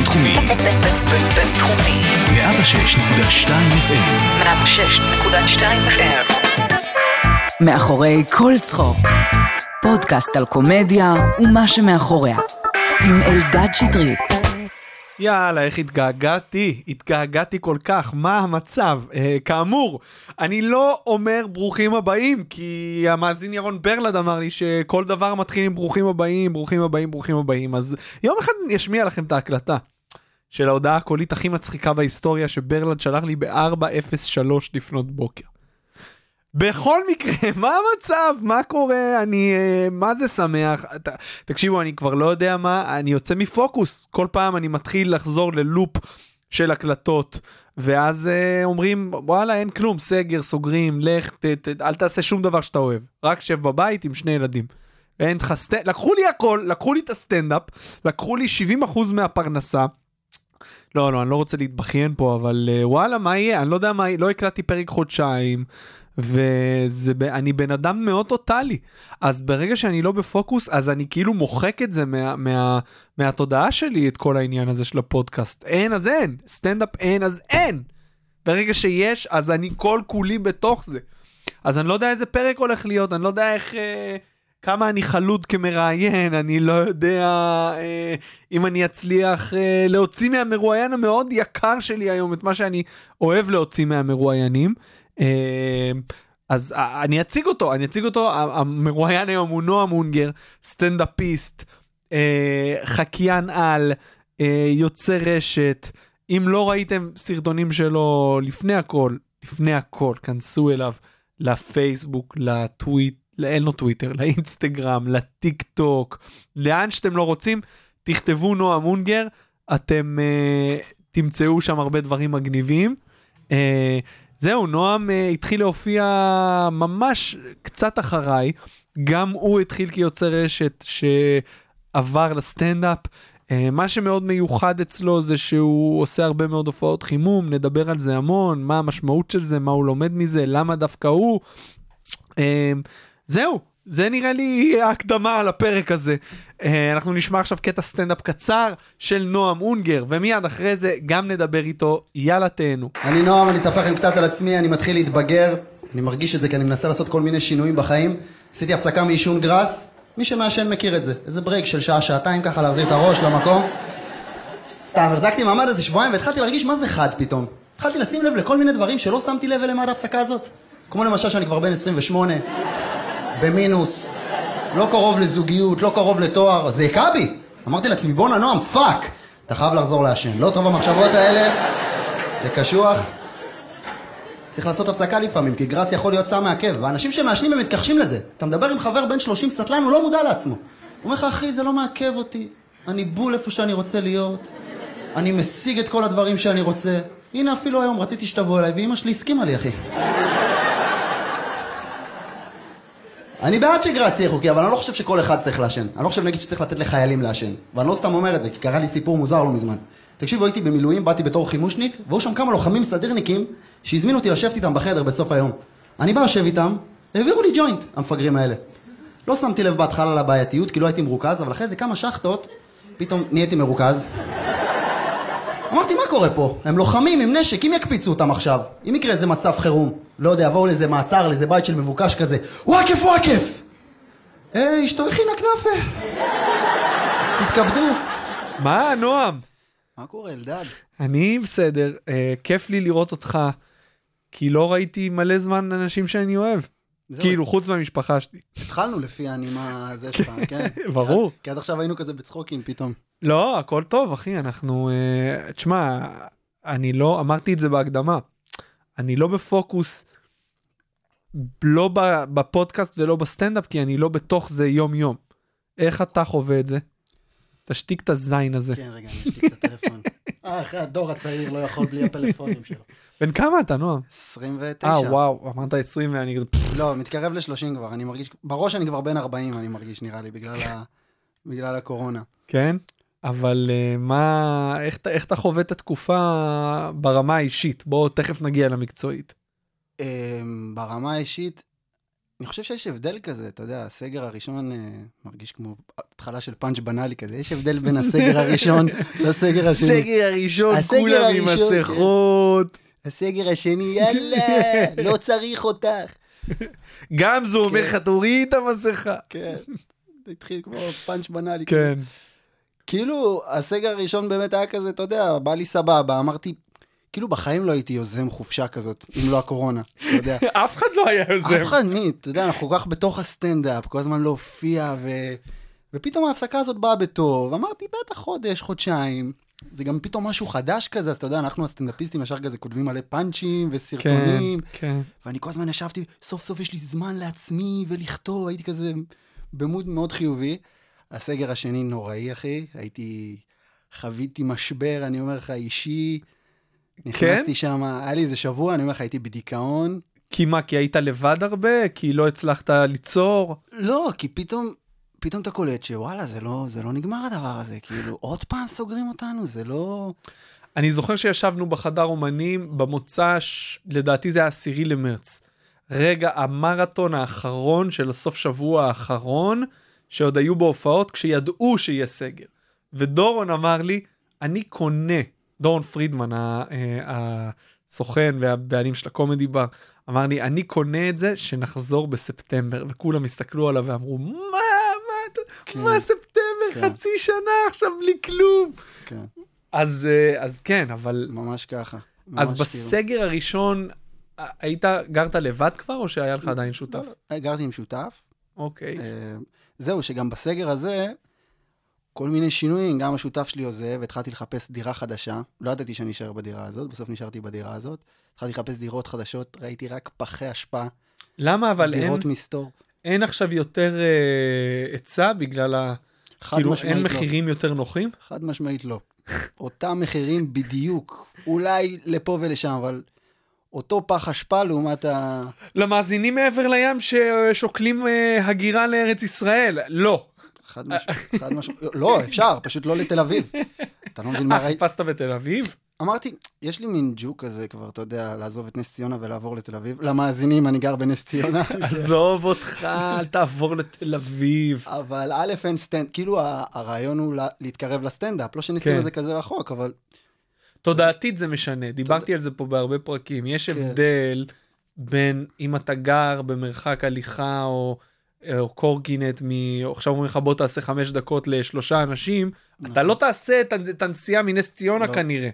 בינתחומי. בינתחומי. 106.2 FM. 106.2 FM. מאחורי כל צחוק. פודקאסט על קומדיה ומה שמאחוריה. עם אלדד שטרית. יאללה, איך התגעגעתי, התגעגעתי כל כך, מה המצב? אה, כאמור, אני לא אומר ברוכים הבאים, כי המאזין ירון ברלד אמר לי שכל דבר מתחיל עם ברוכים הבאים, ברוכים הבאים, ברוכים הבאים, אז יום אחד אני אשמיע לכם את ההקלטה של ההודעה הקולית הכי מצחיקה בהיסטוריה שברלד שלח לי ב-4:03 לפנות בוקר. בכל מקרה, מה המצב? מה קורה? אני, אה, מה זה שמח? ת, תקשיבו, אני כבר לא יודע מה, אני יוצא מפוקוס. כל פעם אני מתחיל לחזור ללופ של הקלטות, ואז אה, אומרים, וואלה, אין כלום, סגר, סוגרים, לך, ת, ת, אל תעשה שום דבר שאתה אוהב. רק שב בבית עם שני ילדים. אין לך סטנדאפ, לקחו לי הכל, לקחו לי את הסטנדאפ, לקחו לי 70% מהפרנסה. לא, לא, אני לא רוצה להתבכיין פה, אבל אה, וואלה, מה יהיה? אני לא יודע מה יהיה, לא הקלטתי פרק חודשיים. ואני בן אדם מאוד טוטאלי. אז ברגע שאני לא בפוקוס, אז אני כאילו מוחק את זה מה, מה, מהתודעה שלי, את כל העניין הזה של הפודקאסט. אין, אז אין. סטנדאפ אין, אז אין. ברגע שיש, אז אני כל כולי בתוך זה. אז אני לא יודע איזה פרק הולך להיות, אני לא יודע איך... אה, כמה אני חלוד כמראיין, אני לא יודע אה, אם אני אצליח אה, להוציא מהמרואיין המאוד יקר שלי היום את מה שאני אוהב להוציא מהמרואיינים. אה, אז אה, אני אציג אותו, אני אציג אותו, המרואיין היום הוא נועם אונגר, סטנדאפיסט, אה, חקיין על, יוצא רשת. אם לא ראיתם סרטונים שלו לפני הכל, לפני הכל, כנסו אליו לפייסבוק, לטוויט, אין לו טוויטר, לאינסטגרם, לטיק טוק, לאן שאתם לא רוצים, תכתבו נועם אונגר, אתם uh, תמצאו שם הרבה דברים מגניבים. Uh, זהו, נועם uh, התחיל להופיע ממש קצת אחריי. גם הוא התחיל כיוצר רשת שעבר לסטנדאפ. Uh, מה שמאוד מיוחד אצלו זה שהוא עושה הרבה מאוד הופעות חימום, נדבר על זה המון, מה המשמעות של זה, מה הוא לומד מזה, למה דווקא הוא. Uh, זהו, זה נראה לי ההקדמה על הפרק הזה. Uh, אנחנו נשמע עכשיו קטע סטנדאפ קצר של נועם אונגר, ומיד אחרי זה גם נדבר איתו, יאללה תהנו. אני נועם, אני אספר לכם קצת על עצמי, אני מתחיל להתבגר, אני מרגיש את זה כי אני מנסה לעשות כל מיני שינויים בחיים. עשיתי הפסקה מעישון גראס, מי שמעשן מכיר את זה, איזה break של שעה, שעתיים ככה להחזיר את הראש למקום. סתם, החזקתי מעמד איזה שבועיים והתחלתי להרגיש מה זה חד פתאום. התחלתי לשים לב לכל מיני דברים שלא שמתי לב אליהם עד ההפסקה הזאת. כמו למשל שאני כבר בן 28, במינוס, לא קרוב לזוגיות, לא קרוב לתואר, זה הכה בי. אמרתי לעצמי, בואנה נועם, fuck, אתה חייב לחזור לעשן. לא טוב המחשבות האלה, זה קשוח. צריך לעשות הפסקה לפעמים, כי גראס יכול להיות סם מעכב, ואנשים שמעשנים הם מתכחשים לזה. אתה מדבר עם חבר בן 30 סטלן, הוא לא מודע לעצמו. הוא אומר לך, אחי, זה לא מעכב אותי, אני בול איפה שאני רוצה להיות, אני משיג את כל הדברים שאני רוצה. הנה, אפילו היום רציתי שתבוא אליי, ואימא שלי הסכימה לי, אחי. אני בעד שגראס יהיה חוקי, אבל אני לא חושב שכל אחד צריך לעשן. אני לא חושב נגיד שצריך לתת לחיילים לעשן. ואני לא סתם אומר את זה, כי קרה לי סיפור מוזר לא מזמן. תקשיבו, הייתי במילואים, באתי בתור חימושניק, והיו שם כמה לוחמים סדירניקים שהזמינו אותי לשבת איתם בחדר בסוף היום. אני בא לשב איתם, העבירו לי ג'וינט, המפגרים האלה. לא שמתי לב בהתחלה לבעייתיות, כי לא הייתי מרוכז, אבל אחרי זה כמה שחטות, פתאום נהייתי מרוכז. אמרתי, מה קורה פה? הם לוחמים עם נשק, אם יקפיצו אותם עכשיו, אם יקרה איזה מצב חירום, לא יודע, יבואו לאיזה מעצר, לאיזה בית של מבוקש כזה, וואקף וואקף! אה, אשתו הכינה כנאפה. תתכבדו. מה, נועם? מה קורה, אלדד? אני בסדר, אה, כיף לי לראות אותך, כי לא ראיתי מלא זמן אנשים שאני אוהב. כאילו, חוץ מהמשפחה שלי. התחלנו לפי הנימה הזה שלך, כן? ברור. כי עד עכשיו היינו כזה בצחוקים פתאום. לא, הכל טוב, אחי, אנחנו... אה, תשמע, אני לא, אמרתי את זה בהקדמה, אני לא בפוקוס, לא בפודקאסט ולא בסטנדאפ, כי אני לא בתוך זה יום-יום. איך אתה חווה את זה? תשתיק את הזין הזה. כן, רגע, אני אשתיק את הטלפון. אה, הדור הצעיר לא יכול בלי הפלאפונים שלו. בן כמה אתה, נועם? 29. אה, וואו, אמרת 20 ואני כזה... לא, מתקרב ל-30 כבר, אני מרגיש, בראש אני כבר בן 40, אני מרגיש, נראה לי, בגלל, ה... בגלל הקורונה. כן? אבל uh, מה, איך, איך אתה חווה את התקופה ברמה האישית? בואו תכף נגיע למקצועית. אמ, ברמה האישית, אני חושב שיש הבדל כזה, אתה יודע, הסגר הראשון אה, מרגיש כמו התחלה של פאנץ' בנאלי כזה, יש הבדל בין הסגר הראשון לסגר השני. סגר הראשון, כולם עם הראשון, כן. מסכות. הסגר השני, יאללה, לא צריך אותך. גמזו אומר כן. לך, תוריד את המסכה. כן, זה התחיל כמו פאנץ' בנאלי. כן. כאילו, הסגר הראשון באמת היה כזה, אתה יודע, בא לי סבבה, אמרתי, כאילו בחיים לא הייתי יוזם חופשה כזאת, אם לא הקורונה, אתה יודע. אף אחד לא היה יוזם. אף אחד מי, אתה יודע, אנחנו כל כך בתוך הסטנדאפ, כל הזמן להופיע, ו... ופתאום ההפסקה הזאת באה בטוב, אמרתי, בטח חודש, חודשיים. זה גם פתאום משהו חדש כזה, אז אתה יודע, אנחנו הסטנדאפיסטים ישר כזה כותבים מלא פאנצ'ים כן, וסרטונים, כן. ואני כל הזמן ישבתי, סוף סוף יש לי זמן לעצמי ולכתוב, הייתי כזה במוד מאוד חיובי. הסגר השני נוראי, אחי, הייתי, חוויתי משבר, אני אומר לך, אישי. נכנסתי שם, היה לי איזה שבוע, אני אומר לך, הייתי בדיכאון. כי מה, כי היית לבד הרבה? כי לא הצלחת ליצור? לא, כי פתאום, פתאום אתה קולט שוואלה, זה לא, זה לא נגמר הדבר הזה, כאילו, עוד פעם סוגרים אותנו, זה לא... אני זוכר שישבנו בחדר אומנים במוצ"ש, לדעתי זה היה עשירי למרץ. רגע, המרתון האחרון של הסוף שבוע האחרון, שעוד היו בהופעות כשידעו שיהיה סגר. ודורון אמר לי, אני קונה, דורון פרידמן, אה, הסוכן והבעלים של הקומדי בר, אמר לי, אני קונה את זה שנחזור בספטמבר, וכולם הסתכלו עליו ואמרו, מה, מה, כן. מה ספטמבר, כן. חצי שנה עכשיו בלי כלום. כן, אז, אה, אז כן, אבל ממש ככה. אז ממש כאילו. בסגר הראשון, ה- היית, גרת לבד כבר, או שהיה לך עדיין שותף? לא, לא, גרתי עם שותף. אוקיי. אה, זהו, שגם בסגר הזה, כל מיני שינויים, גם השותף שלי עוזב, התחלתי לחפש דירה חדשה. לא ידעתי שאני אשאר בדירה הזאת, בסוף נשארתי בדירה הזאת. התחלתי לחפש דירות חדשות, ראיתי רק פחי אשפה, למה אבל אין, דירות מסתור. אין עכשיו יותר אה, היצע בגלל ה... חד כאילו משמעית אין לא. מחירים יותר נוחים? חד משמעית לא. אותם מחירים בדיוק, אולי לפה ולשם, אבל אותו פח אשפה לעומת ה... למאזינים מעבר לים ששוקלים אה, הגירה לארץ ישראל, לא. חד משמעית, חד משמעית, לא, אפשר, פשוט לא לתל אביב. אתה לא מבין מה מה, ראיתי? חיפשת בתל אביב? אמרתי, יש לי מין ג'וק כזה כבר, אתה יודע, לעזוב את נס ציונה ולעבור לתל אביב. למאזינים, אני גר בנס ציונה. עזוב אותך, אל תעבור לתל אביב. אבל א', אין סטנד, כאילו הרעיון הוא לה- להתקרב לסטנדאפ, לא שנסכים כן. לזה כזה רחוק, אבל תודעתית זה משנה, דיברתי על זה פה בהרבה פרקים. יש כן. הבדל בין אם אתה גר במרחק הליכה או, או קורקינט, מ... עכשיו אומרים לך בוא תעשה חמש דקות לשלושה אנשים, אתה לא תעשה את, הנסיעה מנס ציונה לא. כנראה.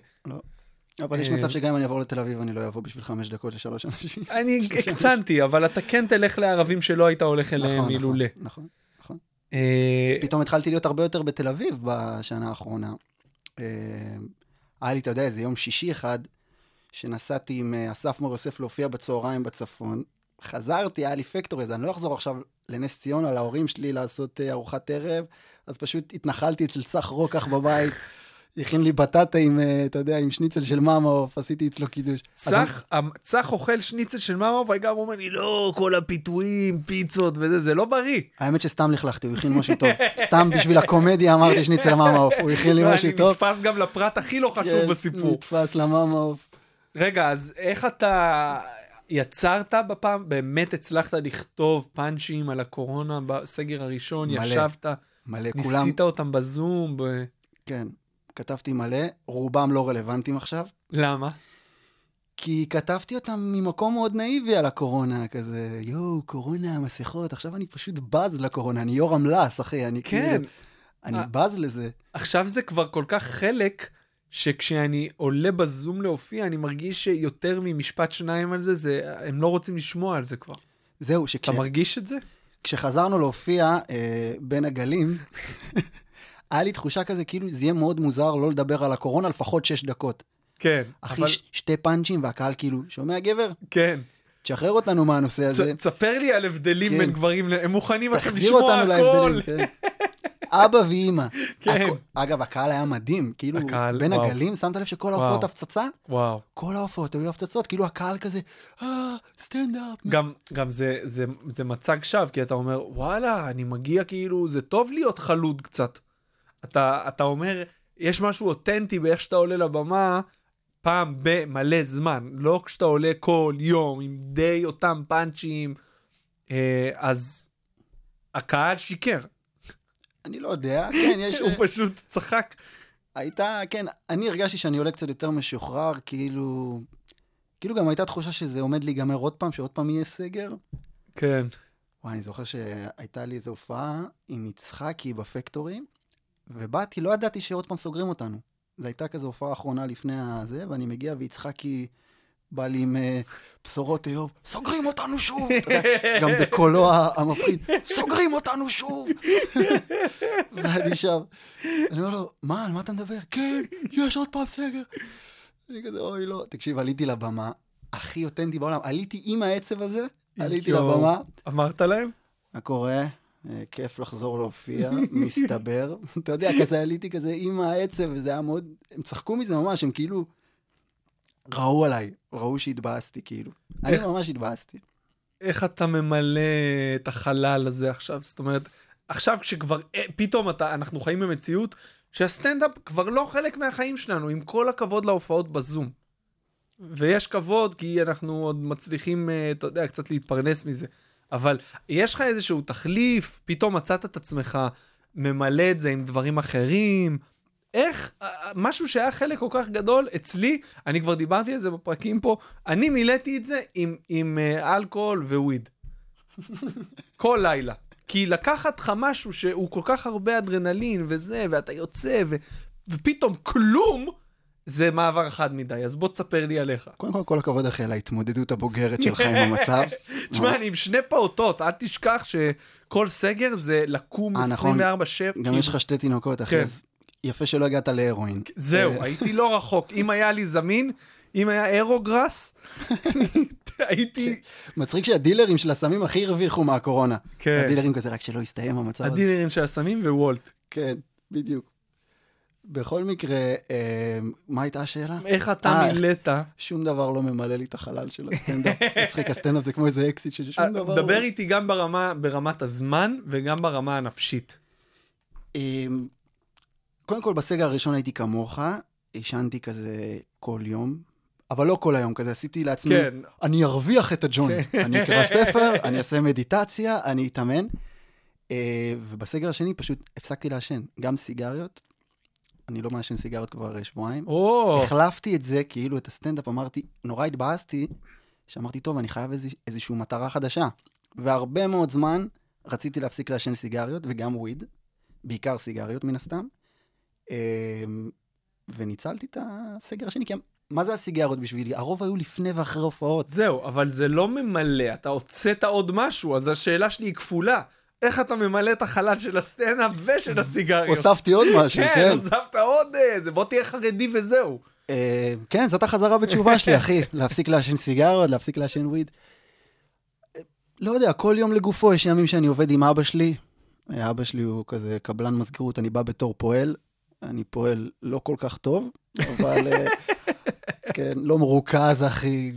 אבל יש אה. מצב שגם אם אני אעבור לתל אביב, אני לא אבוא בשביל חמש דקות לשלוש אנשים. אני הקצנתי, אבל אתה כן תלך לערבים שלא היית הולך אליהם נכון, נכון, אילולא. נכון, נכון. אה, פתאום התחלתי להיות הרבה יותר בתל אביב בשנה האחרונה. אה, היה לי, אתה יודע, איזה יום שישי אחד, שנסעתי עם אה, אסף מור יוסף להופיע בצהריים בצפון. חזרתי, היה לי פקטורי, אז אני לא אחזור עכשיו לנס ציונה, להורים שלי, לעשות אה, ארוחת ערב, אז פשוט התנחלתי אצל צח רוקח בבית. הכין לי בטטה עם, אה, אתה יודע, עם שניצל של מאמה עוף, עשיתי אצלו קידוש. אז אני- צח, צח אוכל שניצל של מאמה וגם אומר לי לא כל הפיתויים פיצות וזה זה לא בריא. האמת שסתם לכלכתי, הוא הכין משהו טוב. סתם בשביל הקומדיה אמרתי שניצל מאמה עוף, הוא הכין לי משהו אני טוב. נתפס גם לפרט הכי לא חשוב כן, בסיפור. נתפס למאמה עוף. רגע, אז איך אתה יצרת בפעם, באמת הצלחת לכתוב פאנצ'ים על הקורונה בסגר הראשון, מלא. ישבת, מלא, כולם, ניסית אותם בזום, ב... כן, כתבתי מלא, רובם לא רלוונטיים עכשיו, למה? כי כתבתי אותם ממקום מאוד נאיבי על הקורונה, כזה, יואו, קורונה, מסכות, עכשיו אני פשוט בז לקורונה, אני יורם לס, אחי, אני כן, כאילו, אני אה. בז לזה. עכשיו זה כבר כל כך חלק, שכשאני עולה בזום להופיע, אני מרגיש שיותר ממשפט שניים על זה, זה, הם לא רוצים לשמוע על זה כבר. זהו, אתה מרגיש את זה? שכשחזרנו להופיע אה, בין הגלים, היה לי תחושה כזה, כאילו זה יהיה מאוד מוזר לא לדבר על הקורונה לפחות שש דקות. כן, אחי, אבל... ש- שתי פאנצ'ים, והקהל כאילו, שומע גבר? כן. תשחרר אותנו מהנושא הזה. תספר לי על הבדלים כן. בין גברים, הם מוכנים עכשיו תחזיר לשמוע אותנו הכל. להבדלים, כן. אבא ואימא. כן. הכ- אגב, הקהל היה מדהים, כאילו, הקהל, בין וואו. הגלים, שמת לב שכל. ההופעות הפצצה? וואו. כל ההופעות היו הפצצות, כאילו הקהל כזה, אה, סטנדאפ. גם, גם זה, זה, זה מצג שווא, כי אתה אומר, וואלה, אני מגיע כאילו, זה טוב להיות חלוד קצת. אתה, אתה אומר, יש משהו אותנטי באיך שאתה עולה לבמה, פעם במלא זמן, לא כשאתה עולה כל יום עם די אותם פאנצ'ים. אה, אז הקהל שיקר, אני לא יודע, כן, יש... הוא פשוט צחק. הייתה, כן, אני הרגשתי שאני עולה קצת יותר משוחרר, כאילו... כאילו גם הייתה תחושה שזה עומד להיגמר עוד פעם, שעוד פעם יהיה סגר. כן. וואי, אני זוכר שהייתה לי איזו הופעה עם יצחקי בפקטורי, ובאתי, לא ידעתי שעוד פעם סוגרים אותנו. זו הייתה כזו הופעה אחרונה לפני הזה, ואני מגיע ויצחקי בא לי עם uh, בשורות איוב, סוגרים אותנו שוב! אתה יודע, גם בקולו המפחיד, סוגרים אותנו שוב! ואני שם, אני אומר לו, מה, על מה אתה מדבר? כן, יש עוד פעם סגר. אני כזה, אוי, לא. תקשיב, עליתי לבמה, הכי אותנטי בעולם. עליתי עם העצב הזה, עליתי. לבמה. אמרת להם? מה קורה? אה, כיף לחזור להופיע, מסתבר. אתה יודע, כזה עליתי כזה עם העצב, וזה היה מאוד... הם צחקו מזה ממש, הם כאילו... ראו עליי, ראו שהתבאסתי, כאילו. אני איך- ממש התבאסתי. איך אתה ממלא את החלל הזה עכשיו? זאת אומרת, עכשיו כשכבר אה, פתאום אתה, אנחנו חיים במציאות שהסטנדאפ כבר לא חלק מהחיים שלנו, עם כל הכבוד להופעות בזום. ויש כבוד כי אנחנו עוד מצליחים, אה, אתה יודע, קצת להתפרנס מזה. אבל יש לך איזשהו תחליף, פתאום מצאת את עצמך ממלא את זה עם דברים אחרים. איך, אה, אה, משהו שהיה חלק כל כך גדול, אצלי, אני כבר דיברתי על זה בפרקים פה, אני מילאתי את זה עם, עם אה, אלכוהול וויד. כל לילה. כי לקחת לך משהו שהוא כל כך הרבה אדרנלין וזה, ואתה יוצא, ו, ופתאום כלום, זה מעבר חד מדי. אז בוא תספר לי עליך. קודם כל, כל הכבוד אחי על ההתמודדות הבוגרת שלך עם המצב. תשמע, אני עם שני פעוטות, אל תשכח שכל סגר זה לקום אה, נכון. 24-7. גם יש לך שתי תינוקות, אחי, כן. אז יפה שלא הגעת להרואין. זהו, אה, הייתי לא רחוק. אם היה לי זמין, אם היה אירוגרס, הייתי... מצחיק שהדילרים של הסמים הכי הרוויחו מהקורונה. כן. הדילרים כזה, רק שלא יסתיים המצב הזה. הדילרים של הסמים ווולט. כן, בדיוק. בכל מקרה, אה, מה הייתה השאלה? איך אתה אה, מילאת? שום דבר לא ממלא לי את החלל של הסטנדאפ. מצחיק, הסטנדאפ זה כמו איזה אקסיט של שום דבר. דבר לא- איתי גם ברמה, ברמת הזמן וגם ברמה הנפשית. קודם כל, בסגר הראשון הייתי כמוך, עישנתי כזה כל יום, אבל לא כל היום, כזה עשיתי לעצמי, כן. אני ארוויח את הג'וינט, אני אקרא ספר, אני אעשה מדיטציה, אני אתאמן. אה, ובסגר השני פשוט הפסקתי לעשן, גם סיגריות. אני לא מעשן סיגריות כבר אה, שבועיים. או, החלפתי את זה, כאילו, את הסטנדאפ, אמרתי, נורא התבאסתי, שאמרתי, טוב, אני חייב איזוש, איזושהי מטרה חדשה. והרבה מאוד זמן רציתי להפסיק לעשן סיגריות, וגם וויד, בעיקר סיגריות מן הסתם. אמ, וניצלתי את הסגר השני, כי מה זה הסיגריות בשבילי? הרוב היו לפני ואחרי הופעות. זהו, אבל זה לא ממלא, אתה הוצאת עוד משהו, אז השאלה שלי היא כפולה. איך אתה ממלא את החלל של הסצנה ושל הסיגריות? הוספתי עוד משהו, כן, כן. הוספת עוד איזה, בוא תהיה חרדי וזהו. אה, כן, זאת החזרה בתשובה שלי, אחי. להפסיק לעשן סיגריות, להפסיק לעשן וויד. אה, לא יודע, כל יום לגופו, יש ימים שאני עובד עם אבא שלי. אה, אבא שלי הוא כזה קבלן מזכירות, אני בא בתור פועל. אני פועל לא כל כך טוב, אבל אה, כן, לא מרוכז, אחי.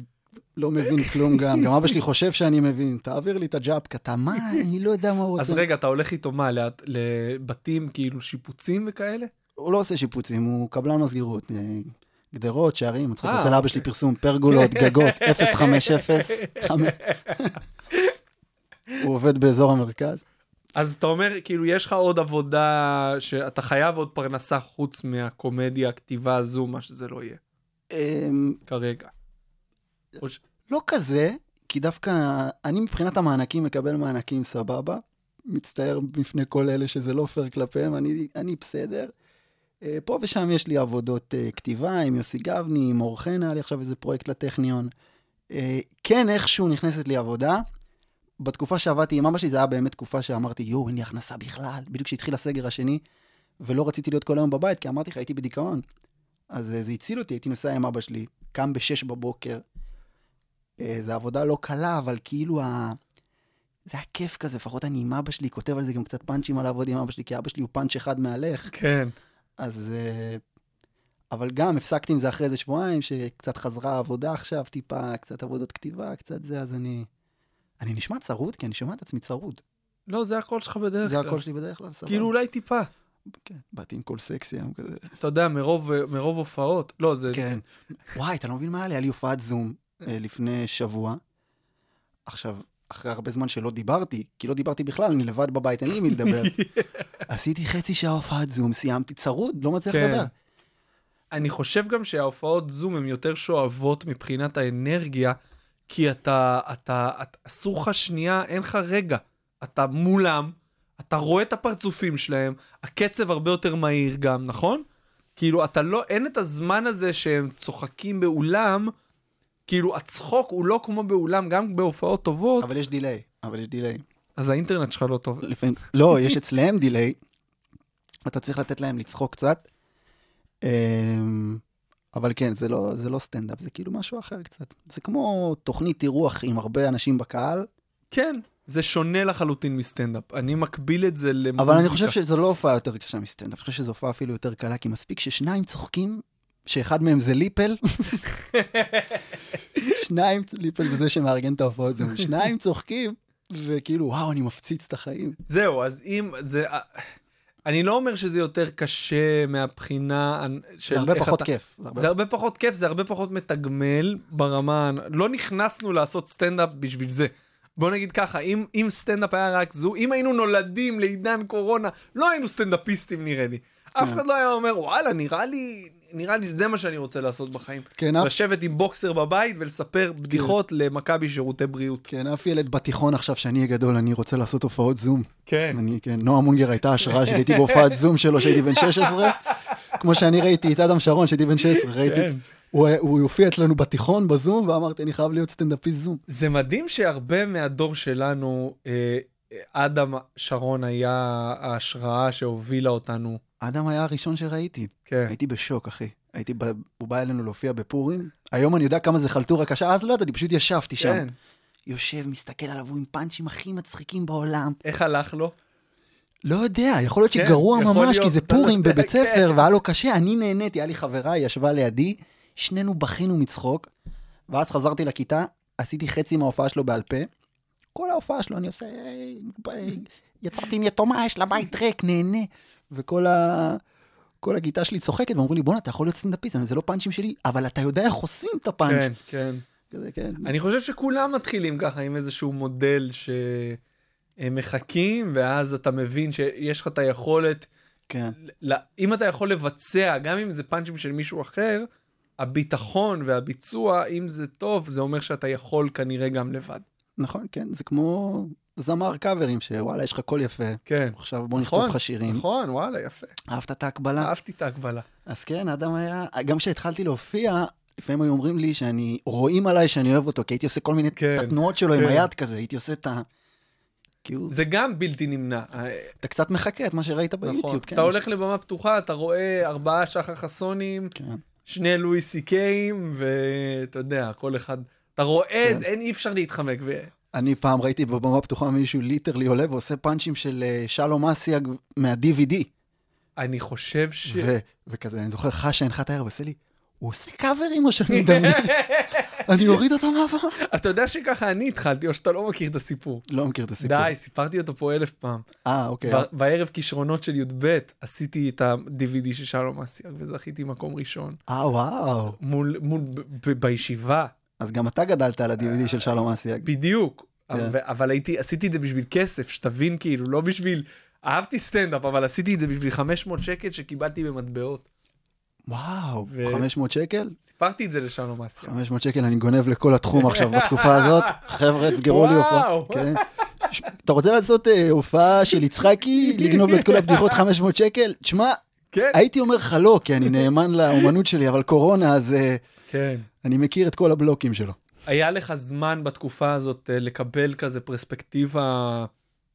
לא מבין כלום גם. גם אבא שלי חושב שאני מבין. תעביר לי את הג'אפ, אתה מה? אני לא יודע מה הוא רוצה. אז רגע, אתה הולך איתו מה, לבתים כאילו שיפוצים וכאלה? הוא לא עושה שיפוצים, הוא קבלן מסגירות. אה, גדרות, שערים, מצחיק, אה, עושה לאבא שלי פרסום, פרגולות, גגות, 050. הוא עובד באזור המרכז. אז אתה אומר, כאילו, יש לך עוד עבודה, שאתה חייב עוד פרנסה חוץ מהקומדיה, הכתיבה הזו, מה שזה לא יהיה, אמ, כרגע. ש- לא כזה, כי דווקא אני מבחינת המענקים מקבל מענקים סבבה. מצטער בפני כל אלה שזה לא פייר כלפיהם, אני, אני בסדר. אה, פה ושם יש לי עבודות אה, כתיבה עם יוסי גבני, עם אור חן, היה לי עכשיו איזה פרויקט לטכניון. אה, כן, איכשהו נכנסת לי עבודה. בתקופה שעבדתי עם אבא שלי, זה היה באמת תקופה שאמרתי, יואו, אין לי הכנסה בכלל. בדיוק כשהתחיל הסגר השני, ולא רציתי להיות כל היום בבית, כי אמרתי לך, הייתי בדיכאון. אז אה, זה הציל אותי, הייתי נוסע עם אבא שלי, קם בשש בבוקר. אה, זו עבודה לא קלה, אבל כאילו ה... זה היה כיף כזה, לפחות אני עם אבא שלי, כותב על זה גם קצת פאנצ'ים על לעבוד עם אבא שלי, כי אבא שלי הוא פאנץ' אחד מהלך. כן. אז... אה, אבל גם הפסקתי עם זה אחרי איזה שבועיים, שקצת חזרה העבודה עכשיו טיפה, קצת עבודות כתיבה, קצת זה, אז אני... אני נשמע צרוד, כי אני שומע את עצמי צרוד. לא, זה הקול שלך בדרך כלל. זה הקול שלי בדרך כלל, סבבה. כאילו אולי טיפה. כן, באתי עם קול סקסי היום כזה. אתה יודע, מרוב, מרוב הופעות. לא, זה... כן. וואי, אתה לא מבין מה היה לי? היה לי הופעת זום אה, לפני שבוע. עכשיו, אחרי הרבה זמן שלא דיברתי, כי לא דיברתי בכלל, אני לבד בבית, אין לי מי לדבר. עשיתי חצי שעה הופעת זום, סיימתי צרוד, לא מצליח כן. לדבר. אני חושב גם שההופעות זום הן יותר שואבות מבחינת האנרגיה, כי אתה, אתה, אתה אסור לך שנייה, אין לך רגע. אתה מולם, אתה רואה את הפרצופים שלהם, הקצב הרבה יותר מהיר גם, נכון? כאילו, אתה לא, אין את הזמן הזה שהם צוחקים באולם, כאילו, הצחוק הוא לא כמו באולם, גם בהופעות טובות, אבל יש delay, אבל יש delay. אז האינטרנט שלך לא טוב. לפעמים, לא, יש אצלם delay, אתה צריך לתת להם לצחוק קצת. אבל כן, זה לא, זה לא סטנדאפ, זה כאילו משהו אחר קצת. זה כמו תוכנית אירוח עם הרבה אנשים בקהל, כן, זה שונה לחלוטין מסטנדאפ. אני מקביל את זה למוזיקה. אבל אני חושב שזו לא הופעה יותר קשה מסטנדאפ, אני חושב שזו הופעה אפילו יותר קלה, כי מספיק ששניים צוחקים, שאחד מהם זה ליפל. שניים, ליפל זה זה שמארגן את ההופעות, זה שניים צוחקים, וכאילו, וואו, אני מפציץ את החיים. זהו, אז אם זה... אני לא אומר שזה יותר קשה מהבחינה של... זה הרבה פחות אתה- כיף. זה הרבה זה הרבה פחות כיף, זה הרבה פחות מתגמל ברמה... לא נכנסנו לעשות סטנדאפ בשביל זה. בוא נגיד ככה, אם, אם סטנדאפ היה רק זו, אם היינו נולדים לעידן קורונה, לא היינו סטנדאפיסטים נראה לי. אף כן. אחד לא היה אומר, וואלה, נראה לי, נראה לי, זה מה שאני רוצה לעשות בחיים. כן, אף- לשבת עם בוקסר בבית ולספר בדיחות למכבי שירותי בריאות. כן, אף ילד בתיכון עכשיו שאני אהיה גדול, אני רוצה לעשות הופעות זום. כן. אני, כן, נועה מונגר הייתה השראה שלי, הייתי בהופעת זום שלו כשהייתי בן 16, כמו שאני ראיתי את אדם שרון כשהייתי בן 16, ראיתי, כן. הוא, הוא הופיע אצלנו בתיכון בזום, ואמרתי, אני חייב להיות סטנדאפיסט זום. זה מדהים שהרבה מהדור שלנו, אה, אדם שרון היה ההשראה שהובילה אותנו. אדם היה הראשון שראיתי, כן. הייתי בשוק, אחי. הייתי, ב... הוא בא אלינו להופיע בפורים, היום אני יודע כמה זה חלטורה קשה, אז לא ידעתי, פשוט ישבתי שם. כן. יושב, מסתכל עליו, הוא עם פאנצ'ים הכי מצחיקים בעולם. איך הלך לו? לא יודע, יכול להיות כן, שגרוע יכול ממש, כי להיות, זה אתה לא פורים יודע, בבית כן. ספר, והיה לו קשה, אני נהניתי, היה לי חברה, היא ישבה לידי, שנינו בכינו מצחוק, ואז חזרתי לכיתה, עשיתי חצי מההופעה שלו בעל פה, כל ההופעה שלו אני עושה, "היי, ביי, יצאתי עם יתומה, יש לה בית ריק, נהנה, וכל ה... כל הכיתה שלי צוחקת, ואומרים לי, בואנה, אתה יכול להיות סטנדאפיסט, זה לא פאנצ'ים שלי, אבל אתה יודע איך עושים את הפאנץ'. כן, כן. כזה, כן. אני חושב שכולם מתחילים ככה עם איזשהו מודל שהם מחכים, ואז אתה מבין שיש לך את היכולת, כן. ל- אם אתה יכול לבצע, גם אם זה פאנצ'ים של מישהו אחר, הביטחון והביצוע, אם זה טוב, זה אומר שאתה יכול כנראה גם לבד. נכון, כן, זה כמו זמר קאברים, שוואלה, יש לך קול יפה, כן. עכשיו בוא נכון, נכתוב לך שירים. נכון, וואלה, יפה. אהבת את ההקבלה? אהבתי את ההקבלה. אז כן, אדם היה, גם כשהתחלתי להופיע, לפעמים היו אומרים לי שאני, רואים עליי שאני אוהב אותו, כי הייתי עושה כל מיני, כן, את התנועות שלו עם כן. היד כזה, הייתי עושה את ה... כאילו, זה גם בלתי נמנע. אתה קצת מחכה את מה שראית נכון. ביוטיוב, כן. אתה הולך לבמה פתוחה, אתה רואה ארבעה שחר חסונים, כן. שני לואי סי קיים, ואתה יודע, כל אחד... אתה רואה, כן. אין, אי אפשר להתחמק. ו... אני פעם ראיתי בבמה פתוחה מישהו ליטרלי עולה ועושה פאנצ'ים של אה, שלום אסיאג מה-DVD, אני חושב ש... ו- וכזה, אני זוכר חשה הנחת הערב, עושה לי, הוא עושה קאברים או שאני מדמיין? אני אוריד אותו מהבמה? אתה יודע שככה אני התחלתי, או שאתה לא מכיר את הסיפור. לא מכיר את הסיפור. די, סיפרתי אותו פה אלף פעם. אה, אוקיי. בערב כישרונות של י"ב עשיתי את ה-DVD של שלום אסיאג, וזכיתי מקום ראשון. אה, וואו. מול, מול, בישיבה, אז גם אתה גדלת על ה-DVD של שלום אסיאג. בדיוק. כן. אבל, אבל הייתי, עשיתי את זה בשביל כסף, שתבין כאילו, לא בשביל... אהבתי סטנדאפ, אבל עשיתי את זה בשביל 500 שקל שקיבלתי במטבעות. וואו, ו- 500 שקל? סיפרתי את זה לשלום אסיאג. 500 שקל אני גונב לכל התחום עכשיו בתקופה הזאת. חבר'ה, תסגרו לי הופעה. כן. ש- אתה רוצה לעשות אה, הופעה של יצחקי, לגנוב לו את כל הבדיחות 500 שקל? תשמע, כן, הייתי אומר לך לא, כי אני נאמן לאומנות שלי, אבל קורונה, אז אה, כן. אני מכיר את כל הבלוקים שלו. היה לך זמן בתקופה הזאת אה, לקבל כזה פרספקטיבה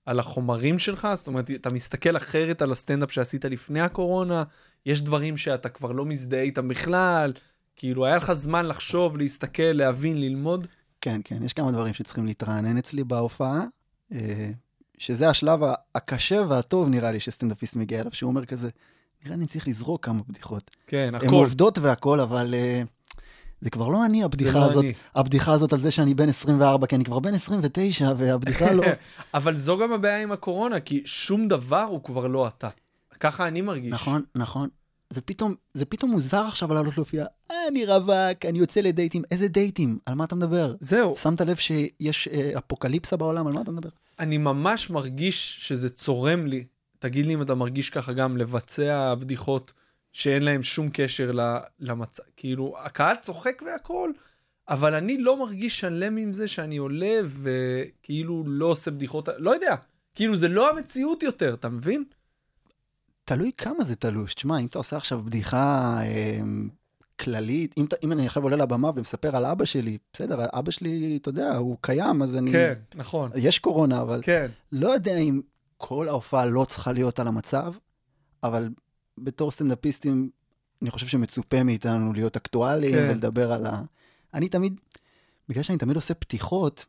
על החומרים שלך? זאת אומרת, אתה מסתכל אחרת על הסטנדאפ שעשית לפני הקורונה? יש דברים שאתה כבר לא מזדהה איתם בכלל? כאילו, היה לך זמן לחשוב, להסתכל, להבין, ללמוד? כן, כן, יש כמה דברים שצריכים להתרענן אצלי בהופעה, אה, שזה השלב הקשה והטוב, נראה לי, שסטנדאפיסט מגיע אליו, שהוא אומר כזה, נראה לי אני צריך לזרוק כמה בדיחות. כן, הן הכל. עובדות והכל, אבל אה, זה כבר לא אני, הבדיחה לא הזאת. אני. הבדיחה הזאת על זה שאני בן 24, כי אני כבר בן 29, והבדיחה לא... אבל זו גם הבעיה עם הקורונה, כי שום דבר הוא כבר לא אתה. ככה אני מרגיש. נכון, נכון. זה פתאום, זה פתאום מוזר עכשיו לעלות להופיע, "אה, אני רווק, אני יוצא לדייטים. איזה דייטים? על מה אתה מדבר? זהו, שמת לב שיש אה, אפוקליפסה בעולם? על מה אתה מדבר? אני ממש מרגיש שזה צורם לי. תגיד לי אם אתה מרגיש ככה גם לבצע בדיחות שאין להם שום קשר למצב. כאילו, הקהל צוחק והכל, אבל אני לא מרגיש שלם עם זה שאני עולה וכאילו לא עושה בדיחות, לא יודע. כאילו, זה לא המציאות יותר, אתה מבין? תלוי כמה זה תלוש. תשמע, אם אתה עושה עכשיו בדיחה אה, כללית, אם, אם אני עכשיו עולה לבמה ומספר על אבא שלי, בסדר, אבא שלי, אתה יודע, הוא קיים, אז אני... כן, נכון. יש קורונה, אבל כן. לא יודע אם כל ההופעה לא צריכה להיות על המצב, אבל בתור סטנדאפיסטים, אני חושב שמצופה מאיתנו להיות אקטואליים כן. ולדבר על ה... אני תמיד, בגלל שאני תמיד עושה פתיחות,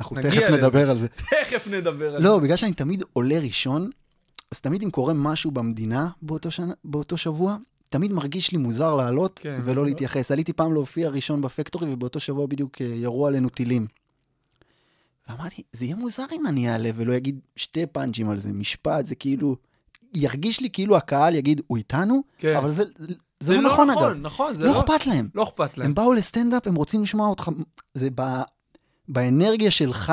אנחנו תכף לזה. נדבר על זה. תכף נדבר על לא, זה. בגלל שאני תמיד עולה ראשון, אז תמיד אם קורה משהו במדינה באותו, שנה, באותו שבוע, תמיד מרגיש לי מוזר לעלות כן. ולא להתייחס. עליתי פעם להופיע ראשון בפקטורי, ובאותו שבוע בדיוק אה, ירו עלינו טילים. ואמרתי, זה יהיה מוזר אם אני אעלה ולא אגיד שתי פאנצ'ים על זה, משפט, זה כאילו... ירגיש לי כאילו הקהל יגיד, הוא איתנו, כן. אבל זה, זה, זה לא נכון, אגב. נכון, זה לא לא אכפת להם. לא אכפת להם. הם באו לסטנדאפ, הם רוצים לשמוע אותך. זה ב... באנרגיה שלך,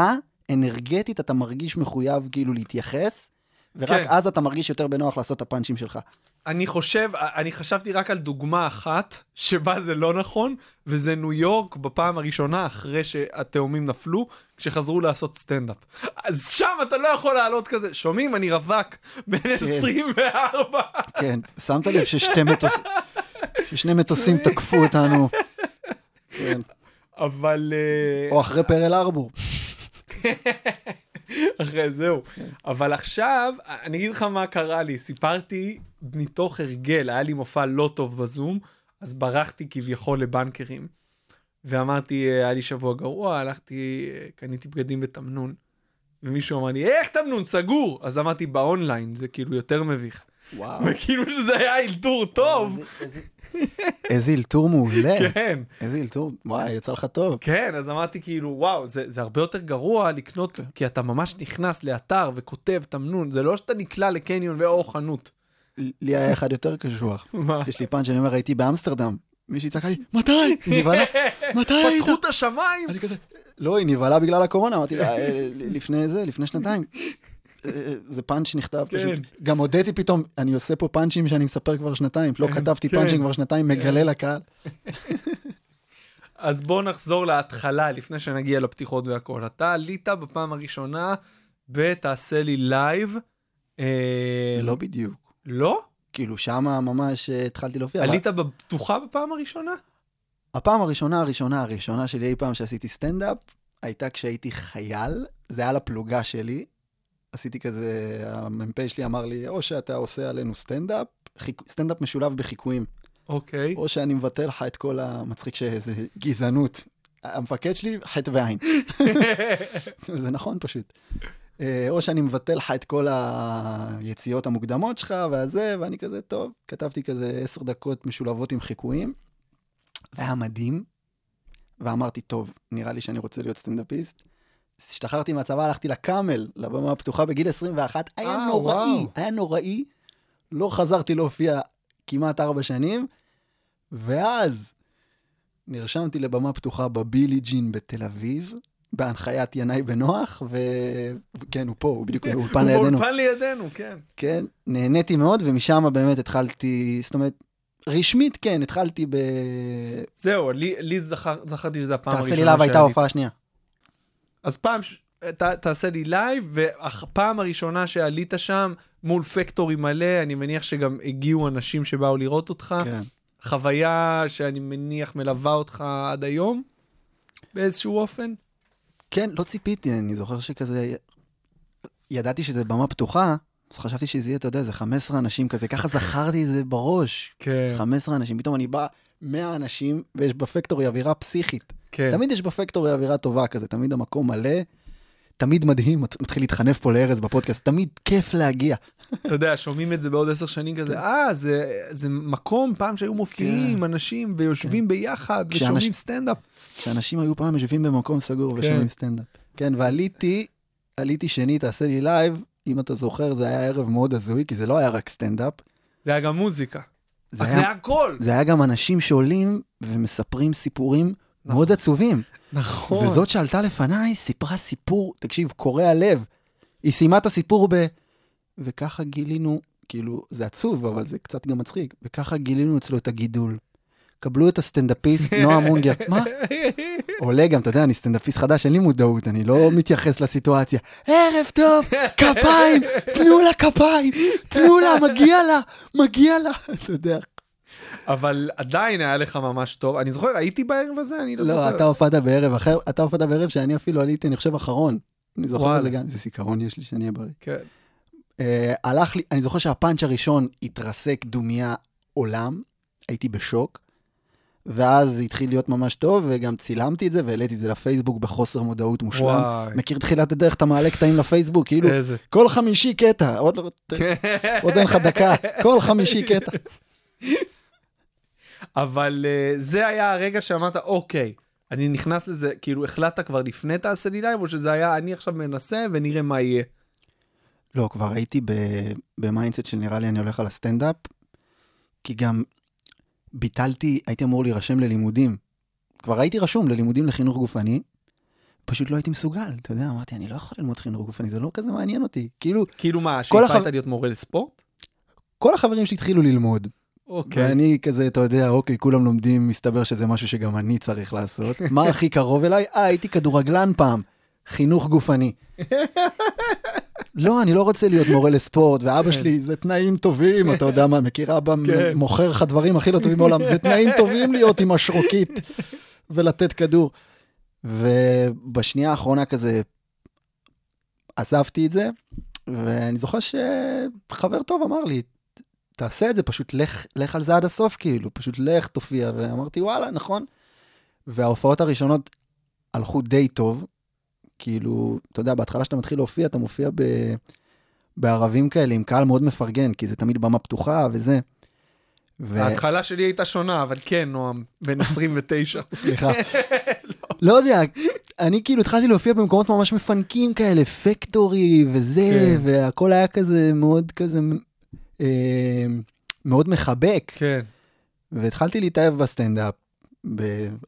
אנרגטית, אתה מרגיש מחויב כאילו להתייחס, ורק כן. אז אתה מרגיש יותר בנוח לעשות את הפאנצ'ים שלך. אני חושב, אני חשבתי רק על דוגמה אחת שבה זה לא נכון, וזה ניו יורק בפעם הראשונה אחרי שהתאומים נפלו, כשחזרו לעשות סטנדאפ. אז שם אתה לא יכול לעלות כזה, שומעים? אני רווק, בן 24. כן, שמת לב ששתי מטוס... ששני מטוסים תקפו אותנו. כן. אבל... אה, או אחרי פרל ארבור. אחרי זהו. אבל עכשיו, אני אגיד לך מה קרה לי. סיפרתי מתוך הרגל, היה לי מופע לא טוב בזום, אז ברחתי כביכול לבנקרים. ואמרתי, אה, היה לי שבוע גרוע, הלכתי, אה, קניתי בגדים בתמנון. ומישהו אמר לי, איך תמנון? סגור! אז אמרתי, באונליין, זה כאילו יותר מביך. וואו. וכאילו שזה היה אלתור טוב. איזה אלתור מעולה. כן, איזה אלתור, וואי, יצא לך טוב. כן, אז אמרתי כאילו, וואו, זה, זה הרבה יותר גרוע לקנות, כי אתה ממש נכנס לאתר וכותב תמנון, זה לא שאתה נקלע לקניון ואו חנות. לי היה אחד יותר קשוח. מה? יש לי פאנץ' שאני אומר, הייתי באמסטרדם. מישהי צעקה לי, מתי? היא נבהלה, מתי היית? פתחו את השמיים! אני כזה, לא, היא נבהלה בגלל הקורונה, אמרתי לה, "אה, לפני זה, לפני שנתיים. זה פאנץ' שנכתב כן. פשוט. גם הודיתי פתאום, אני עושה פה פאנצ'ים שאני מספר כבר שנתיים. לא כתבתי כן. פאנצ'ים כבר שנתיים, מגלה לקהל. אז בוא נחזור להתחלה, לפני שנגיע לפתיחות והכל. אתה עלית בפעם הראשונה ב"תעשה לי לייב". אה, לא בדיוק. לא? כאילו, שמה ממש אה, התחלתי להופיע. עלית בפתוחה בפעם הראשונה? הפעם הראשונה, הראשונה, הראשונה שלי אי פעם שעשיתי סטנדאפ, הייתה כשהייתי חייל, זה היה לפלוגה שלי. עשיתי כזה, המ"פ שלי אמר לי, או שאתה עושה עלינו סטנדאפ, חיק... סטנדאפ משולב בחיקויים, אוקיי. או שאני מבטל לך את כל המצחיק שזה גזענות. המפקד שלי, חטא ועין. זה נכון פשוט. אה, או שאני מבטל לך את כל היציאות המוקדמות שלך והזה, ואני כזה, טוב, כתבתי כזה עשר דקות משולבות עם חיקויים, והיה מדהים, ואמרתי, טוב, נראה לי שאני רוצה להיות סטנדאפיסט. השתחררתי מהצבא, הלכתי לקאמל, לבמה הפתוחה בגיל 21, היה אה, נוראי, וואו. היה נוראי. לא חזרתי להופיע כמעט ארבע שנים, ואז נרשמתי לבמה פתוחה בבילי ג'ין בתל אביב, בהנחיית ינאי בנוח, וכן, הוא פה, הוא בדיוק באולפן הוא לידינו. באולפן לידינו, כן. כן, נהניתי מאוד, ומשם באמת התחלתי, זאת אומרת, רשמית, כן, התחלתי ב... זהו, לי, לי זכר, זכרתי שזו הפעם הראשונה תעשה לי לייב הייתה שעליתי. ההופעה השנייה. אז פעם, ת, תעשה לי לייב, והפעם הראשונה שעלית שם מול פקטורי מלא, אני מניח שגם הגיעו אנשים שבאו לראות אותך. כן. חוויה שאני מניח מלווה אותך עד היום, באיזשהו אופן. כן, לא ציפיתי, אני זוכר שכזה, ידעתי שזה במה פתוחה, אז חשבתי שזה יהיה, אתה יודע, זה 15 אנשים כזה, ככה זכרתי את זה בראש. כן, 15 אנשים, פתאום אני בא 100 אנשים, ויש בפקטורי אווירה פסיכית. כן. תמיד יש בפקטורי אווירה טובה כזה, תמיד המקום מלא, תמיד מדהים, מת- מתחיל להתחנף פה לארז בפודקאסט, תמיד כיף להגיע. אתה יודע, שומעים את זה בעוד עשר שנים כזה, אה, זה, זה מקום פעם שהיו מופיעים אנשים ויושבים ביחד כשאנש- ושומעים סטנדאפ. כשאנשים היו פעם יושבים במקום סגור כן. ושומעים סטנדאפ. כן, ועליתי, עליתי שני, תעשה לי לייב, אם אתה זוכר, זה היה ערב מאוד הזוי, כי זה לא היה רק סטנדאפ, זה היה גם מוזיקה. זה היה, זה הכל. זה היה גם אנשים שעולים ומספרים סיפורים מאוד עצובים. נכון. וזאת שעלתה לפניי סיפרה סיפור, תקשיב, קורע לב. היא סיימה את הסיפור ב... וככה גילינו, כאילו, זה עצוב, אבל זה קצת גם מצחיק, וככה גילינו אצלו את הגידול. קבלו את הסטנדאפיסט נועה מונגר. מה? עולה גם, אתה יודע, אני סטנדאפיסט חדש, אין לי מודעות, אני לא מתייחס לסיטואציה. ערב טוב, כפיים, תנו לה כפיים, תנו לה, מגיע לה, מגיע לה. אתה יודע. אבל עדיין היה לך ממש טוב. אני זוכר, הייתי בערב הזה? אני לא זוכר. לא, אתה הופעת בערב אחר, אתה הופעת בערב שאני אפילו עליתי, אני חושב, אחרון. אני זוכר. את זה גם, זה זיכרון יש לי שאני אהיה בריא. כן. אה, הלך לי, אני זוכר שהפאנץ' הראשון התרסק דומיה עולם, הייתי בשוק, ואז התחיל להיות ממש טוב, וגם צילמתי את זה והעליתי את זה לפייסבוק בחוסר מודעות מושלם. וואי. מכיר תחילת הדרך, אתה מעלה קטעים לפייסבוק, כאילו, איזה. כל חמישי קטע, עוד לא, עוד אין לך דקה, כל חמישי קטע. אבל uh, זה היה הרגע שאמרת, אוקיי, אני נכנס לזה, כאילו החלטת כבר לפני תעשה לי לייב, או שזה היה, אני עכשיו מנסה ונראה מה יהיה. לא, כבר הייתי ב mindset של נראה לי אני הולך על הסטנדאפ, כי גם ביטלתי, הייתי אמור להירשם ללימודים. כבר הייתי רשום ללימודים לחינוך גופני, פשוט לא הייתי מסוגל, אתה יודע, אמרתי, אני לא יכול ללמוד חינוך גופני, זה לא כזה מעניין אותי. כאילו, כאילו מה, החב- הייתה להיות מורה לספורט? כל החברים שלי התחילו ללמוד, אוקיי. ואני כזה, אתה יודע, אוקיי, כולם לומדים, מסתבר שזה משהו שגם אני צריך לעשות. מה הכי קרוב אליי? אה, הייתי כדורגלן פעם, חינוך גופני. לא, אני לא רוצה להיות מורה לספורט, ואבא שלי, זה תנאים טובים, אתה יודע מה, מכיר אבא כן. מוכר לך דברים הכי לא טובים בעולם, זה תנאים טובים להיות עם השרוקית ולתת כדור. ובשנייה האחרונה כזה, עזבתי את זה, ואני זוכר שחבר טוב אמר לי, תעשה את זה, פשוט לך, לך על זה עד הסוף, כאילו, פשוט לך, תופיע, ואמרתי, וואלה, נכון. וההופעות הראשונות הלכו די טוב, כאילו, אתה יודע, בהתחלה שאתה מתחיל להופיע, אתה מופיע ב... בערבים כאלה, עם קהל מאוד מפרגן, כי זה תמיד במה פתוחה וזה. ו... ההתחלה שלי הייתה שונה, אבל כן, נועם, בן 29. סליחה. לא יודע, אני כאילו התחלתי להופיע במקומות ממש מפנקים כאלה, פקטורי וזה, כן. והכל היה כזה מאוד כזה, מאוד מחבק. כן. והתחלתי להתאהב בסטנדאפ,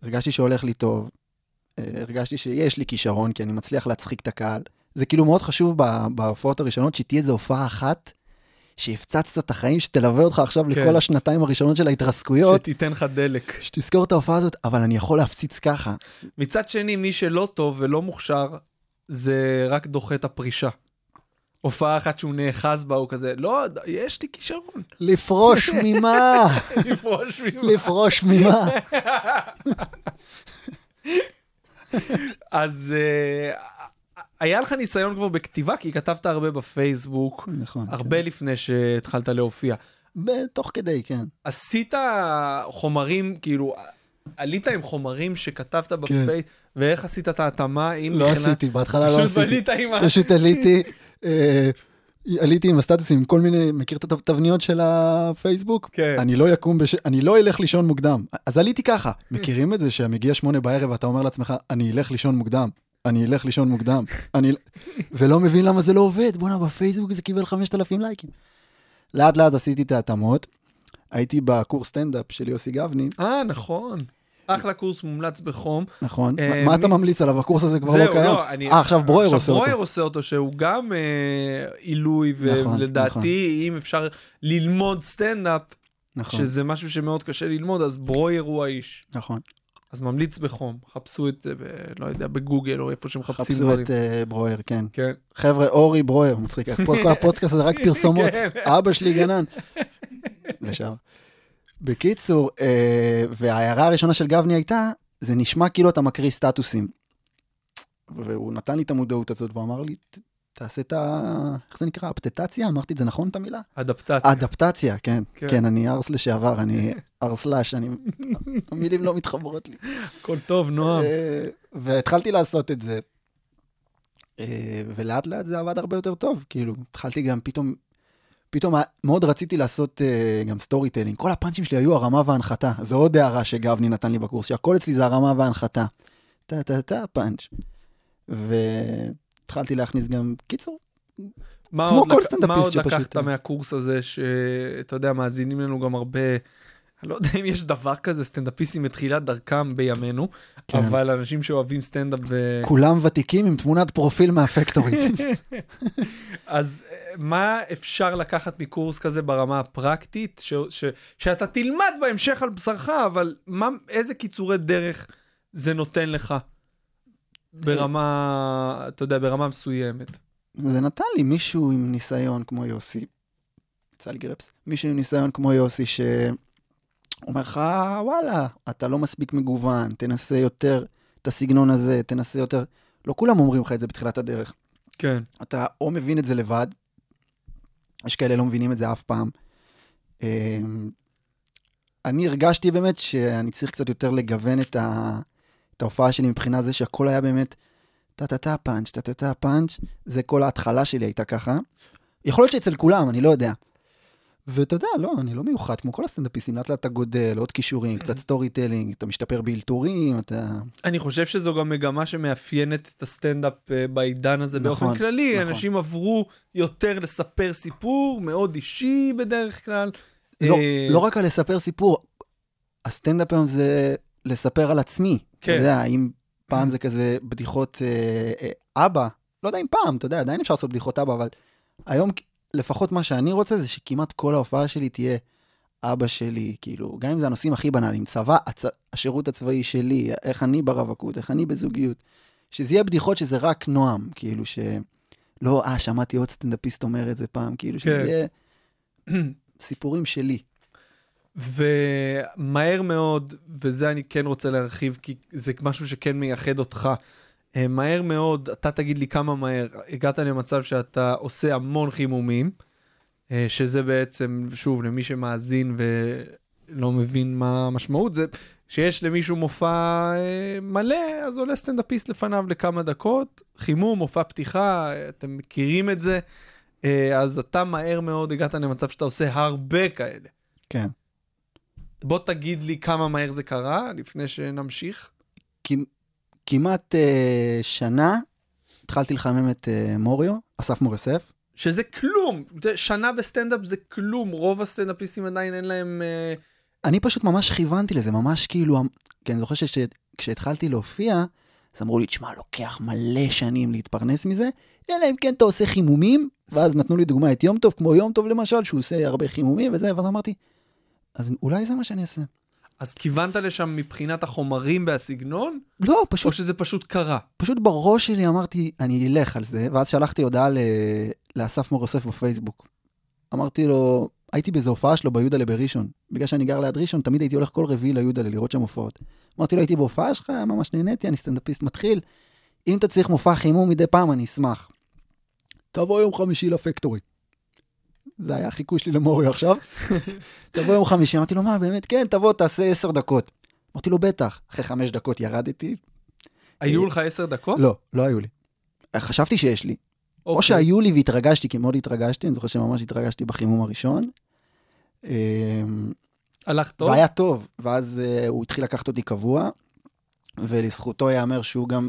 הרגשתי שהולך לי טוב, אה, הרגשתי שיש לי כישרון, כי אני מצליח להצחיק את הקהל. זה כאילו מאוד חשוב בהופעות הראשונות, שתהיה איזו הופעה אחת, שהפצצת את החיים, שתלווה אותך עכשיו כן. לכל השנתיים הראשונות של ההתרסקויות, שתיתן לך דלק. שתזכור את ההופעה הזאת, אבל אני יכול להפציץ ככה. מצד שני, מי שלא טוב ולא מוכשר, זה רק דוחה את הפרישה. הופעה אחת שהוא נאחז בה, הוא כזה, לא, יש לי כישרון. לפרוש ממה? לפרוש ממך. לפרוש ממה? אז אה, היה לך ניסיון כבר בכתיבה, כי כתבת הרבה בפייסבוק, נכון. הרבה לפני שהתחלת להופיע. כן. תוך כדי, כן. עשית חומרים, כאילו, עלית עם חומרים שכתבת כן. בפייס, ואיך עשית את ההתאמה? לא מבחינת- עשיתי, בהתחלה לא עשיתי. פשוט עליתי, עליתי עם הסטטוסים, עם כל מיני, מכיר את התבניות של הפייסבוק? כן. אני לא יקום, בש... אני לא אלך לישון מוקדם. אז עליתי ככה, מכירים את זה שמגיע שמונה בערב ואתה אומר לעצמך, אני אלך לישון מוקדם. אני אלך לישון מוקדם. אני... ולא מבין למה זה לא עובד. בואנה, בפייסבוק זה קיבל 5,000 לייקים. לאט לאט עשיתי את ההתאמות. הייתי בקורס סטנדאפ של יוסי גבני, אה, נכון. אחלה קורס מומלץ בחום. נכון? אה, מה- אתה ממליץ עליו? הקורס הזה כבר לא קיים. לא. אה, עכשיו ברויר עושה עכשיו ברויר אותו. עושה אותו, שהוא גם אה, עילוי, נכון, ולדעתי, אם אפשר ללמוד סטנדאפ, נכון, שזה משהו שמאוד קשה ללמוד, אז ברויר הוא האיש. נכון. אז ממליץ בחום, חפשו את זה, ב, לא יודע, בגוגל או איפה שמחפשים חפשו דברים. את אה, ברויר, כן. כן. חבר'ה, אורי ברויר, מצחיק, כל הפודקאסט הזה רק פרסומות. כן. אבא שלי גנן. לשעבר. בקיצור, אה, וההערה הראשונה של גבני הייתה, זה נשמע כאילו אתה מקריא סטטוסים. והוא נתן לי את המודעות הזאת, והוא אמר לי, "ת- תעשה את ה... איך זה נקרא? אפטטציה? אמרתי את זה נכון, את המילה? אדפטציה. אדפטציה, כן. כן. כן, אני ארס לשעבר, אני ארסלש, אני... המילים לא מתחברות לי. הכל טוב, נועם. אה, והתחלתי לעשות את זה. אה, ולאט לאט זה עבד הרבה יותר טוב, כאילו, התחלתי גם פתאום, פתאום מאוד רציתי לעשות אה, גם storytelling. כל הפאנצ'ים שלי היו הרמה והנחתה. זו עוד הערה שגבני נתן לי בקורס, שהכל אצלי זה הרמה והנחתה. טה טה טה פאנץ'. והתחלתי להכניס גם, קיצור, מה כמו כל סטנדאפיסט מה עוד שפשוט- לקחת מהקורס הזה, שאתה יודע, מאזינים לנו גם הרבה, אני לא יודע אם יש דבר כזה, סטנדאפיסטים בתחילת דרכם בימינו, כן. אבל אנשים שאוהבים סטנדאפ ו... כולם ותיקים עם תמונת פרופיל מה Factory. אז אה, מה אפשר לקחת מקורס כזה ברמה הפרקטית, ש... ש... שאתה תלמד בהמשך על בשרך, אבל מה, איזה קיצורי דרך זה נותן לך ברמה, אתה יודע, ברמה מסוימת? זה נתן לי מישהו עם ניסיון כמו יוסי, גרפס, מישהו עם ניסיון כמו יוסי שאומר לך, וואלה, אתה לא מספיק מגוון, תנסה יותר את הסגנון הזה, תנסה יותר... לא כולם אומרים לך את זה בתחילת הדרך. כן. אתה או מבין את זה לבד, יש כאלה לא מבינים את זה אף פעם. אמ, אני הרגשתי באמת שאני צריך קצת יותר לגוון את, ה... את ההופעה שלי מבחינה זה שהכל היה באמת טה-טה-טה פאנץ', טה-טה-טה פאנץ', זה כל ההתחלה שלי הייתה ככה. יכול להיות שאצל כולם, אני לא יודע. ואתה יודע, לא, אני לא מיוחד, כמו כל הסטנדאפיסטים, לאט לאט אתה גודל, עוד כישורים, קצת storytelling, אתה משתפר באלתורים, אתה... אני חושב שזו גם מגמה שמאפיינת את הסטנדאפ אה, בעידן הזה נכון, באופן כללי. נכון. אנשים עברו יותר לספר סיפור, מאוד אישי בדרך כלל. לא, אה, לא רק על לספר סיפור, הסטנדאפ היום זה לספר על עצמי. כן. אתה יודע, אם פעם זה כזה בדיחות אה, אה, אבא, לא יודע אם פעם, אתה יודע, עדיין אפשר לעשות בדיחות אבא, אבל היום, לפחות מה שאני רוצה זה שכמעט כל ההופעה שלי תהיה אבא שלי, כאילו, גם אם זה הנושאים הכי בנאליים, צבא, הצ... השירות הצבאי שלי, איך אני ברווקות, איך אני בזוגיות, שזה יהיה בדיחות שזה רק נועם, כאילו, ש... לא, אה, שמעתי עוד סטנדאפיסט אומר את זה פעם, כאילו, שזה כן. יהיה סיפורים שלי. ומהר מאוד, וזה אני כן רוצה להרחיב, כי זה משהו שכן מייחד אותך, מהר מאוד, אתה תגיד לי כמה מהר, הגעת למצב שאתה עושה המון חימומים, אה, שזה בעצם, שוב, למי שמאזין ולא מבין מה המשמעות, זה שיש למישהו מופע אה, מלא, אז עולה סטנדאפיסט לפניו לכמה דקות, חימום, מופע פתיחה, אה, אתם מכירים את זה, אה, אז אתה מהר מאוד הגעת למצב שאתה עושה הרבה כאלה. כן. בוא תגיד לי כמה מהר זה קרה, לפני שנמשיך. כמ- כמעט אה, שנה התחלתי לחמם את אה, מוריו, אסף מור יוסף. שזה כלום, שנה בסטנדאפ זה כלום, רוב הסטנדאפיסטים עדיין אין להם... אה, אני פשוט ממש כיוונתי לזה, ממש כאילו, כי אני זוכר שכשהתחלתי להופיע, אז אמרו לי, תשמע, לוקח מלא שנים להתפרנס מזה, אלא אם כן אתה עושה חימומים, ואז נתנו לי דוגמה את יום טוב, כמו יום טוב למשל, שהוא עושה הרבה חימומים וזה, ואז אמרתי, אז אולי זה מה שאני אעשה. אז כיוונת לשם מבחינת החומרים והסגנון, לא, או פשוט, שזה פשוט קרה? פשוט בראש שלי אמרתי, אני אלך על זה, ואז שלחתי הודעה ל... לאסף מור יוסף בפייסבוק. אמרתי לו, הייתי באיזו הופעה שלו ביודלה בראשון. בגלל שאני גר ליד ראשון, תמיד הייתי הולך כל רביעי ליודלה לראות שם הופעות. אמרתי לו, הייתי בהופעה שלך, ממש נהניתי, אני סטנדאפיסט מתחיל. אם אתה צריך מופע חימום מדי פעם, אני אשמח. תבוא יום חמישי לפקטורי. זה היה החיקוי שלי למוריו עכשיו. תבוא יום חמישי, אמרתי לו, מה, באמת? כן, תבוא, תעשה עשר דקות. אמרתי לו, בטח. אחרי חמש דקות ירדתי. היו לך עשר דקות? לא, לא היו לי. חשבתי שיש לי. או אוקיי. שהיו לי והתרגשתי, כי מאוד התרגשתי, אני זוכר שממש התרגשתי בחימום הראשון. אמ, הלך טוב? והיה טוב, ואז uh, הוא התחיל לקחת אותי קבוע, ולזכותו ייאמר שהוא גם,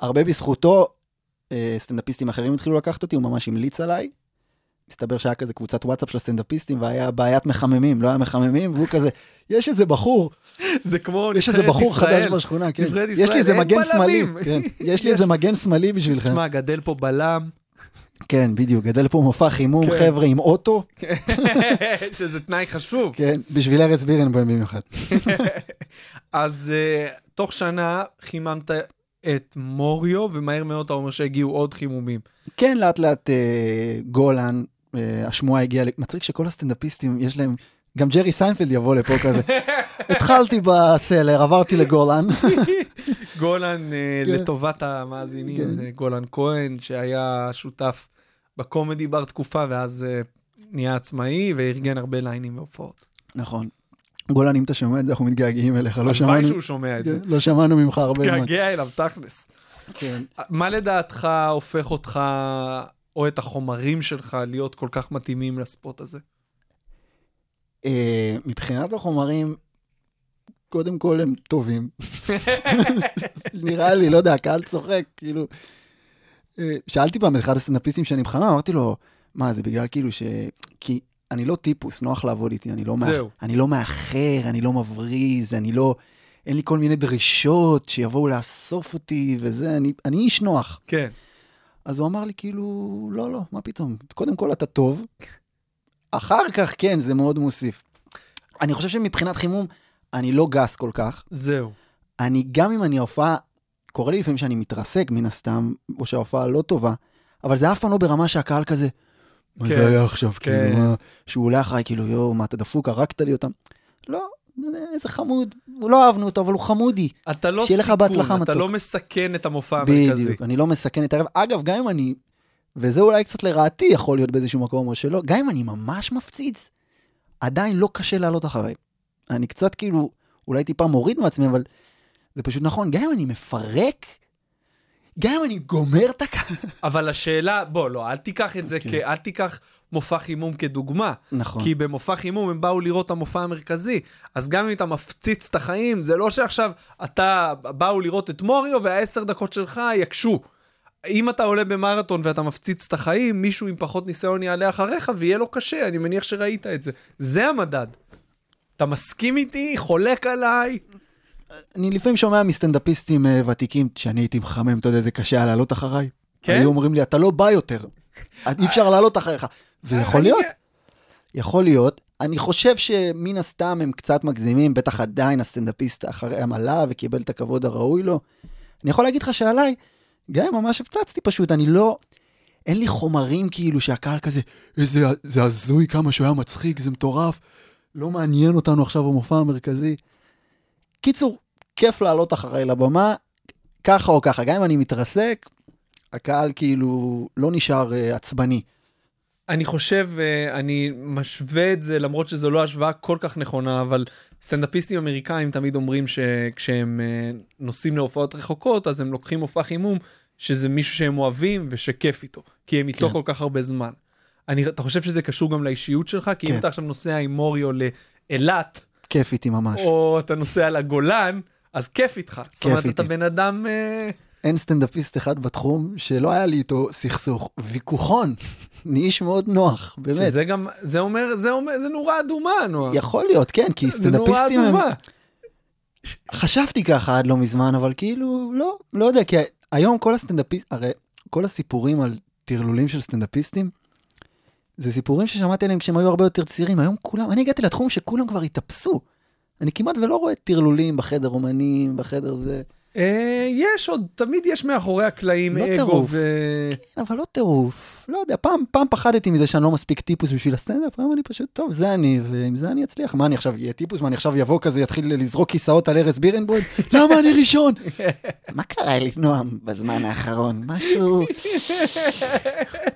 הרבה בזכותו, סטנדאפיסטים אחרים התחילו לקחת אותי, הוא ממש המליץ עליי. מסתבר שהיה כזה קבוצת וואטסאפ של הסטנדאפיסטים, והיה בעיית מחממים, לא היה מחממים, והוא כזה, יש איזה בחור, זה כמו יש איזה נבחרת בחור ישראל. חדש בשכונה, כן. נבחרת יש לי ישראל, איזה מגן שמאלי. כן. יש לי איזה מגן שמאלי בשבילכם. תשמע, גדל פה בלם, כן, בדיוק, גדל פה מופע חימום, כן. חבר'ה, עם אוטו, שזה תנאי חשוב. כן, בשביל ארז בירנבוים במיוחד. אז uh, תוך שנה חיממת את מוריו, ומהר מאוד אתה אומר שהגיעו עוד חימומים. כן, לאט לאט אה, גולן, השמועה הגיעה, מצחיק שכל הסטנדאפיסטים, יש להם, גם ג'רי סיינפלד יבוא לפה כזה. התחלתי ב Cellar, עברתי לגולן. גולן, אה, כן. לטובת המאזינים, כן. זה גולן כהן, שהיה שותף ב Comedy Bar תקופה, ואז אה, נהיה עצמאי וארגן הרבה ליינים והופעות. נכון. גולן, אם אתה שומע את זה, אנחנו מתגעגעים אליך, לא הלוואי שמענו, שהוא שומע את זה. כן, לא שמענו ממך הרבה זמן. תגעגע אליו, תכלס. כן. מה לדעתך הופך אותך, או את החומרים שלך, להיות כל כך מתאימים לספורט הזה? אה, מבחינת החומרים, קודם כל הם טובים. נראה לי, לא יודע, הקהל צוחק, כאילו... אה, שאלתי פעם את אחד הסטנדאפיסטים שאני מחמם, אמרתי לו, מה, זה בגלל כאילו ש... כי אני לא טיפוס, נוח לעבוד איתי, אני לא, מאח... אני לא מאחר, אני לא מבריז, אני לא... אין לי כל מיני דרישות שיבואו לאסוף אותי וזה, אני, אני איש נוח. כן. אז הוא אמר לי, כאילו, לא, לא, מה פתאום? קודם כל אתה טוב, אחר כך, כן, זה מאוד מוסיף. אני חושב שמבחינת חימום, אני לא גס כל כך. זהו. אני, גם אם אני ההופעה, קורה לי לפעמים שאני מתרסק מן הסתם, או שההופעה לא טובה, אבל זה אף פעם לא ברמה שהקהל כזה, מה כן, זה היה עכשיו, כן. כאילו, מה, שהוא עולה אחריי, כאילו, יואו, מה, אתה דפוק, הרגת לי אותם. לא, איזה חמוד, לא אהבנו אותו, אבל הוא חמודי. אתה לא שיהיה לך סיכון, בהצלחה, אתה מתוק. לא מסכן את המופע המרכזי. בדיוק, אני לא מסכן את הערב. אגב, גם אם אני, וזה אולי קצת לרעתי יכול להיות באיזשהו מקום או שלא, גם אם אני ממש מפציץ, עדיין לא קשה לעלות אחריי. אני קצת כאילו, אולי טיפה מוריד מעצמי, אבל זה פשוט נכון, גם אם אני מפרק, גם אם אני גומר את הקהל. אבל השאלה, בוא, לא, אל תיקח את זה, אוקיי. כ... אל תיקח מופע חימום כדוגמה. נכון. כי במופע חימום הם באו לראות את המופע המרכזי. אז גם אם אתה מפציץ את החיים, זה לא שעכשיו אתה, באו לראות את מוריו והעשר דקות שלך יקשו. אם אתה עולה במרתון ואתה מפציץ את החיים, מישהו עם פחות ניסיון יעלה אחריך ויהיה לו קשה, אני מניח שראית את זה. זה המדד. אתה מסכים איתי? חולק עליי? אני לפעמים שומע מסטנדאפיסטים אה, ותיקים, שאני הייתי מחמם, אתה יודע, זה קשה היה לעלות אחריי. כן? היו אומרים לי, אתה לא בא יותר, אי אפשר לעלות אחריך. ויכול להיות, יכול להיות. אני חושב שמן הסתם הם קצת מגזימים, בטח עדיין הסטנדאפיסט אחריהם עלה וקיבל את הכבוד הראוי לו. אני יכול להגיד לך שעליי, גם אם ממש הפצצתי פשוט, אני לא... אין לי חומרים כאילו שהקהל כזה, איזה, זה הזוי כמה שהוא היה מצחיק, זה מטורף. לא מעניין אותנו עכשיו במופע המרכזי. קיצור, כיף לעלות אחריי לבמה, ככה או ככה. גם אם אני מתרסק, הקהל כאילו לא נשאר uh, עצבני. אני חושב, אה, אני משווה את זה, למרות שזו לא השוואה כל כך נכונה, אבל סטנדאפיסטים אמריקאים תמיד אומרים שכשהם אה, נוסעים להופעות רחוקות, אז הם לוקחים מופע חימום, שזה מישהו שהם אוהבים ושכיף איתו, כי הם איתו כן. כל כך הרבה זמן. אני, אתה חושב שזה קשור גם לאישיות שלך? כי אם כן. אתה עכשיו נוסע עם מוריו לאילת, כיף איתי ממש. או אתה נוסע לגולן, אז כיף איתך. זאת אומרת, אתה איתי. בן אדם... אה, אין סטנדאפיסט אחד בתחום שלא היה לי איתו סכסוך. ויכוחון, אני איש מאוד נוח, באמת. שזה גם, זה אומר, זה אומר, זה נורה אדומה, נועה. יכול להיות, כן, כי סטנדאפיסטים הם... חשבתי ככה עד לא מזמן, אבל כאילו, לא, לא יודע, כי היום כל הסטנדאפיסט, הרי כל הסיפורים על טרלולים של סטנדאפיסטים, זה סיפורים ששמעתי עליהם כשהם היו הרבה יותר צעירים. היום כולם, אני הגעתי לתחום שכולם כבר התאפסו. אני כמעט ולא רואה טרלולים בחדר אומנים, בחדר זה. אה, יש עוד, תמיד יש מאחורי הקלעים לא אגו. ו... כן, אבל לא טירוף. לא יודע, פעם, פעם פחדתי מזה שאני לא מספיק טיפוס בשביל הסטנדאפ, היום אני פשוט, טוב, זה אני, ועם זה אני אצליח. מה, אני עכשיו אהיה טיפוס? מה, אני עכשיו יבוא כזה, יתחיל לזרוק כיסאות על ארז בירנבוים? למה אני ראשון? מה קרה לי, נועם, בזמן האחרון? משהו...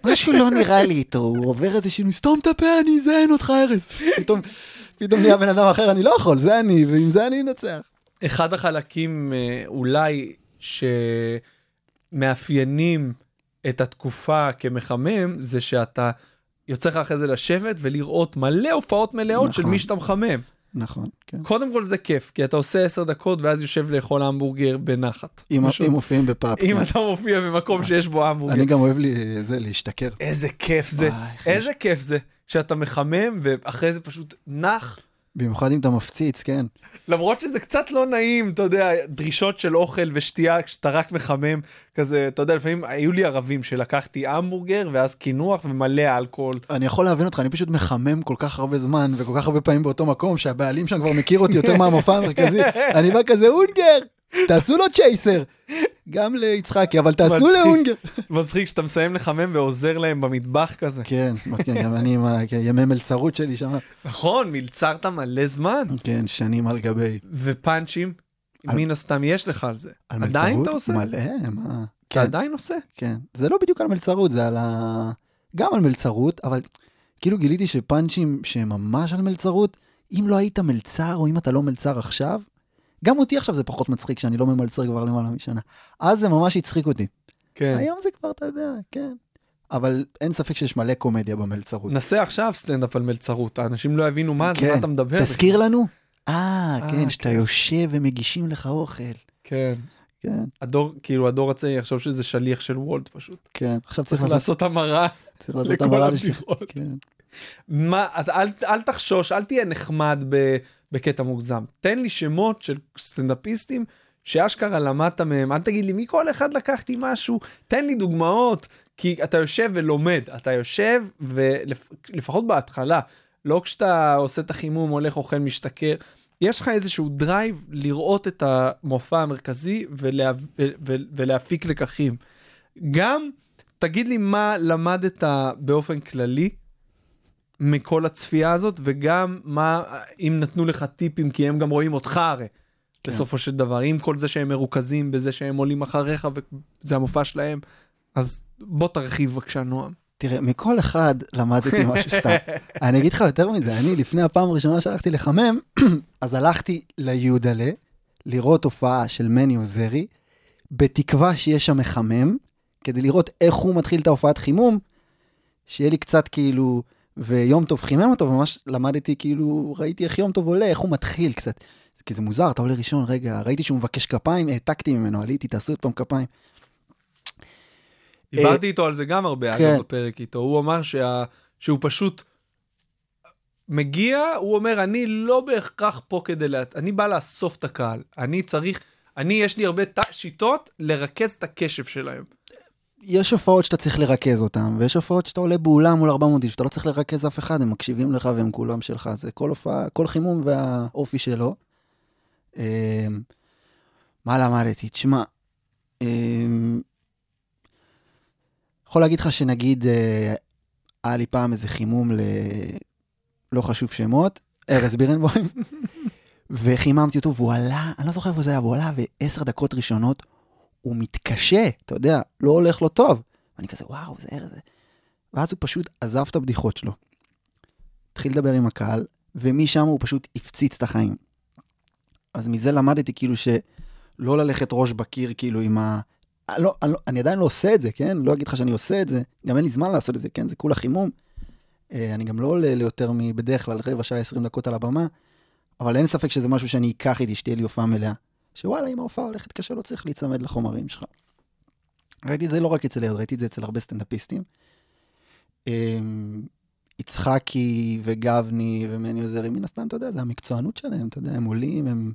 משהו לא נראה לי איתו, הוא עובר איזה שינוי, סתום את הפה, אני אזיין אותך, ארז. פתאום, פתאום נהיה בן אדם אחר, אני לא יכול, זה אני, ועם זה אני אנצח. אחד החלקים אה, אולי שמאפיינים את התקופה כמחמם, זה שאתה יוצא לך אחרי זה לשבת ולראות מלא הופעות מלאות של נכון. מי שאתה מחמם. נכון, כן. קודם כל זה כיף, כי אתה עושה עשר דקות ואז יושב לאכול המבורגר בנחת. אם פשוט- אם מופיעים בפאפ. אם כן. אתה מופיע במקום שיש בו המבורגר. אני גם אוהב לי, זה, להשתכר. איזה כיף זה, וואי, איזה כיף זה, שאתה מחמם ואחרי זה פשוט נח. במיוחד אם אתה מפציץ, כן. למרות שזה קצת לא נעים, אתה יודע, דרישות של אוכל ושתייה כשאתה רק מחמם, כזה, אתה יודע, לפעמים היו לי ערבים שלקחתי המבורגר ואז קינוח ומלא אלכוהול. אני יכול להבין אותך, אני פשוט מחמם כל כך הרבה זמן וכל כך הרבה פעמים באותו מקום שהבעלים שם כבר מכיר אותי יותר מהמופע המרכזי. אני בא כזה, אונגר, תעשו לו צ'ייסר. גם ליצחקי, אבל תעשו. לאונגר. מצחיק שאתה מסיים לחמם ועוזר להם במטבח כזה. כן, כן, גם אני עם הימי מלצרות שלי שם. נכון, מלצרת מלא זמן. כן, שנים על גבי. ופאנצ'ים, מן הסתם יש לך על זה. על עדיין מלצרות? אתה עושה? מלא, מה? אתה כן, עדיין עושה? כן. זה לא בדיוק על מלצרות, זה על ה... גם על מלצרות, אבל כאילו גיליתי שפאנצ'ים שהם ממש על מלצרות, אם לא היית מלצר או אם אתה לא מלצר עכשיו, גם אותי עכשיו זה פחות מצחיק שאני לא ממלצר כבר למעלה משנה. אז זה ממש הצחיק אותי. כן. היום זה כבר, אתה יודע, כן. אבל אין ספק שיש מלא קומדיה במלצרות. נסה עכשיו סטנדאפ על מלצרות, האנשים לא יבינו מה זה, כן. מה אתה מדבר. תזכיר לנו? אה, אה, כן, שאתה כן. יושב ומגישים לך אוכל. כן. כן, הדור, כאילו הדור הצעיר יחשוב שזה שליח של וולט פשוט. כן. עכשיו צריך צריך לעשות, המרה. צריך לעשות לכל המרה לש- הבדיחות. כן. מה, אתה- אל, אל תחשוש, אל תהיה נחמד ב, בקטע מוגזם. תן לי שמות של סטנדאפיסטים שאשכרה למדת מהם, אל תגיד לי מכל אחד לקחתי משהו, תן לי דוגמאות, כי אתה יושב ולומד, אתה יושב ולפחות בהתחלה, לא כשאתה עושה את החימום, הולך אוכל משתכר, יש לך איזשהו drive לראות את המופע המרכזי ולה, ו, ו, ולהפיק לקחים. גם תגיד לי מה למדת באופן כללי מכל הצפייה הזאת, וגם מה, אם נתנו לך טיפים, כי הם גם רואים אותך הרי, כן. בסופו של דבר. עם כל זה שהם מרוכזים בזה שהם עולים אחריך, וזה המופע שלהם, אז בוא תרחיב בבקשה, נועם. תראה, מכל אחד למדתי משהו סתם. אני אגיד לך יותר מזה, אני לפני הפעם הראשונה שהלכתי לחמם, אז הלכתי ליודלה לראות הופעה של מני עוזרי, בתקווה שיהיה שם מחמם, כדי לראות איך הוא מתחיל את ההופעת חימום, שיהיה לי קצת כאילו, ויום טוב חימם אותו, וממש למדתי כאילו, ראיתי איך יום טוב עולה, איך הוא מתחיל קצת. כי זה מוזר, אתה עולה ראשון, רגע, ראיתי שהוא מבקש כפיים, העתקתי ממנו, עליתי, תעשו עוד פעם כפיים. דיברתי איתו על זה גם הרבה, כן. אגב, בפרק איתו. הוא אמר שה... שהוא פשוט מגיע, הוא אומר, אני לא בהכרח פה כדי... לה... אני בא לאסוף את הקהל. אני צריך... אני, יש לי הרבה ת... שיטות לרכז את הקשב שלהם. יש הופעות שאתה צריך לרכז אותן, ויש הופעות שאתה עולה באולם מול 400 איש, שאתה לא צריך לרכז אף אחד, הם מקשיבים לך והם כולם שלך. זה כל הופעה, כל חימום והאופי שלו. אמ, מה למדתי? תשמע, אמ, יכול להגיד לך שנגיד, אה, היה לי פעם איזה חימום ל... לא חשוב שמות, ארז בירנבוים, וחיממתי אותו, והוא עלה, אני לא זוכר איפה זה היה, והוא עלה, ועשר דקות ראשונות הוא מתקשה, אתה יודע, לא הולך לו טוב. ואני כזה, וואו, זה ארז. זה-" ואז הוא פשוט עזב את הבדיחות שלו. התחיל לדבר עם הקהל, ומשם הוא פשוט הפציץ את החיים. אז מזה למדתי כאילו שלא ללכת ראש בקיר, כאילו עם ה... לא, אני, לא, אני עדיין לא עושה את זה, כן? לא אגיד לך שאני עושה את זה, גם אין לי זמן לעשות את זה, כן? זה כולה חימום. אה, אני גם לא עולה ליותר מבדרך כלל רבע שעה, 20 דקות על הבמה, אבל אין ספק שזה משהו שאני אקח איתי, שתהיה לי הופעה מלאה. שוואלה, אם ההופעה הולכת קשה, לא צריך להיצמד לחומרים שלך. ראיתי את זה לא רק אצל ארד, ראיתי את זה אצל הרבה סטנדאפיסטים. אמ, יצחקי וגבני ומני עוזרי, מן הסתם, אתה יודע, זה המקצוענות שלהם, אתה יודע, הם עולים, הם...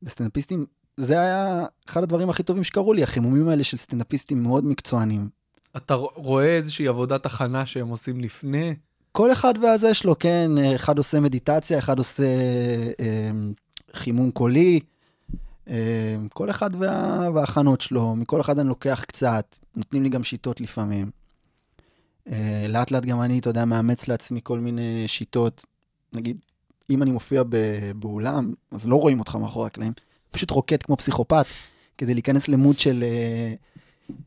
זה סטנדאפיסטים, זה היה אחד הדברים הכי טובים שקרו לי, החימומים האלה של סטנדאפיסטים מאוד מקצוענים. אתה רואה איזושהי עבודת הכנה שהם עושים לפני? כל אחד והזה שלו, כן, אחד עושה מדיטציה, אחד עושה אה, חימום קולי, אה, כל אחד וה, וההכנות שלו, מכל אחד אני לוקח קצת, נותנים לי גם שיטות לפעמים. אה, לאט לאט גם אני, אתה יודע, מאמץ לעצמי כל מיני שיטות. נגיד, אם אני מופיע באולם, אז לא רואים אותך מאחורי הקלעים, פשוט רוקד כמו פסיכופת, כדי להיכנס למוד של, אה,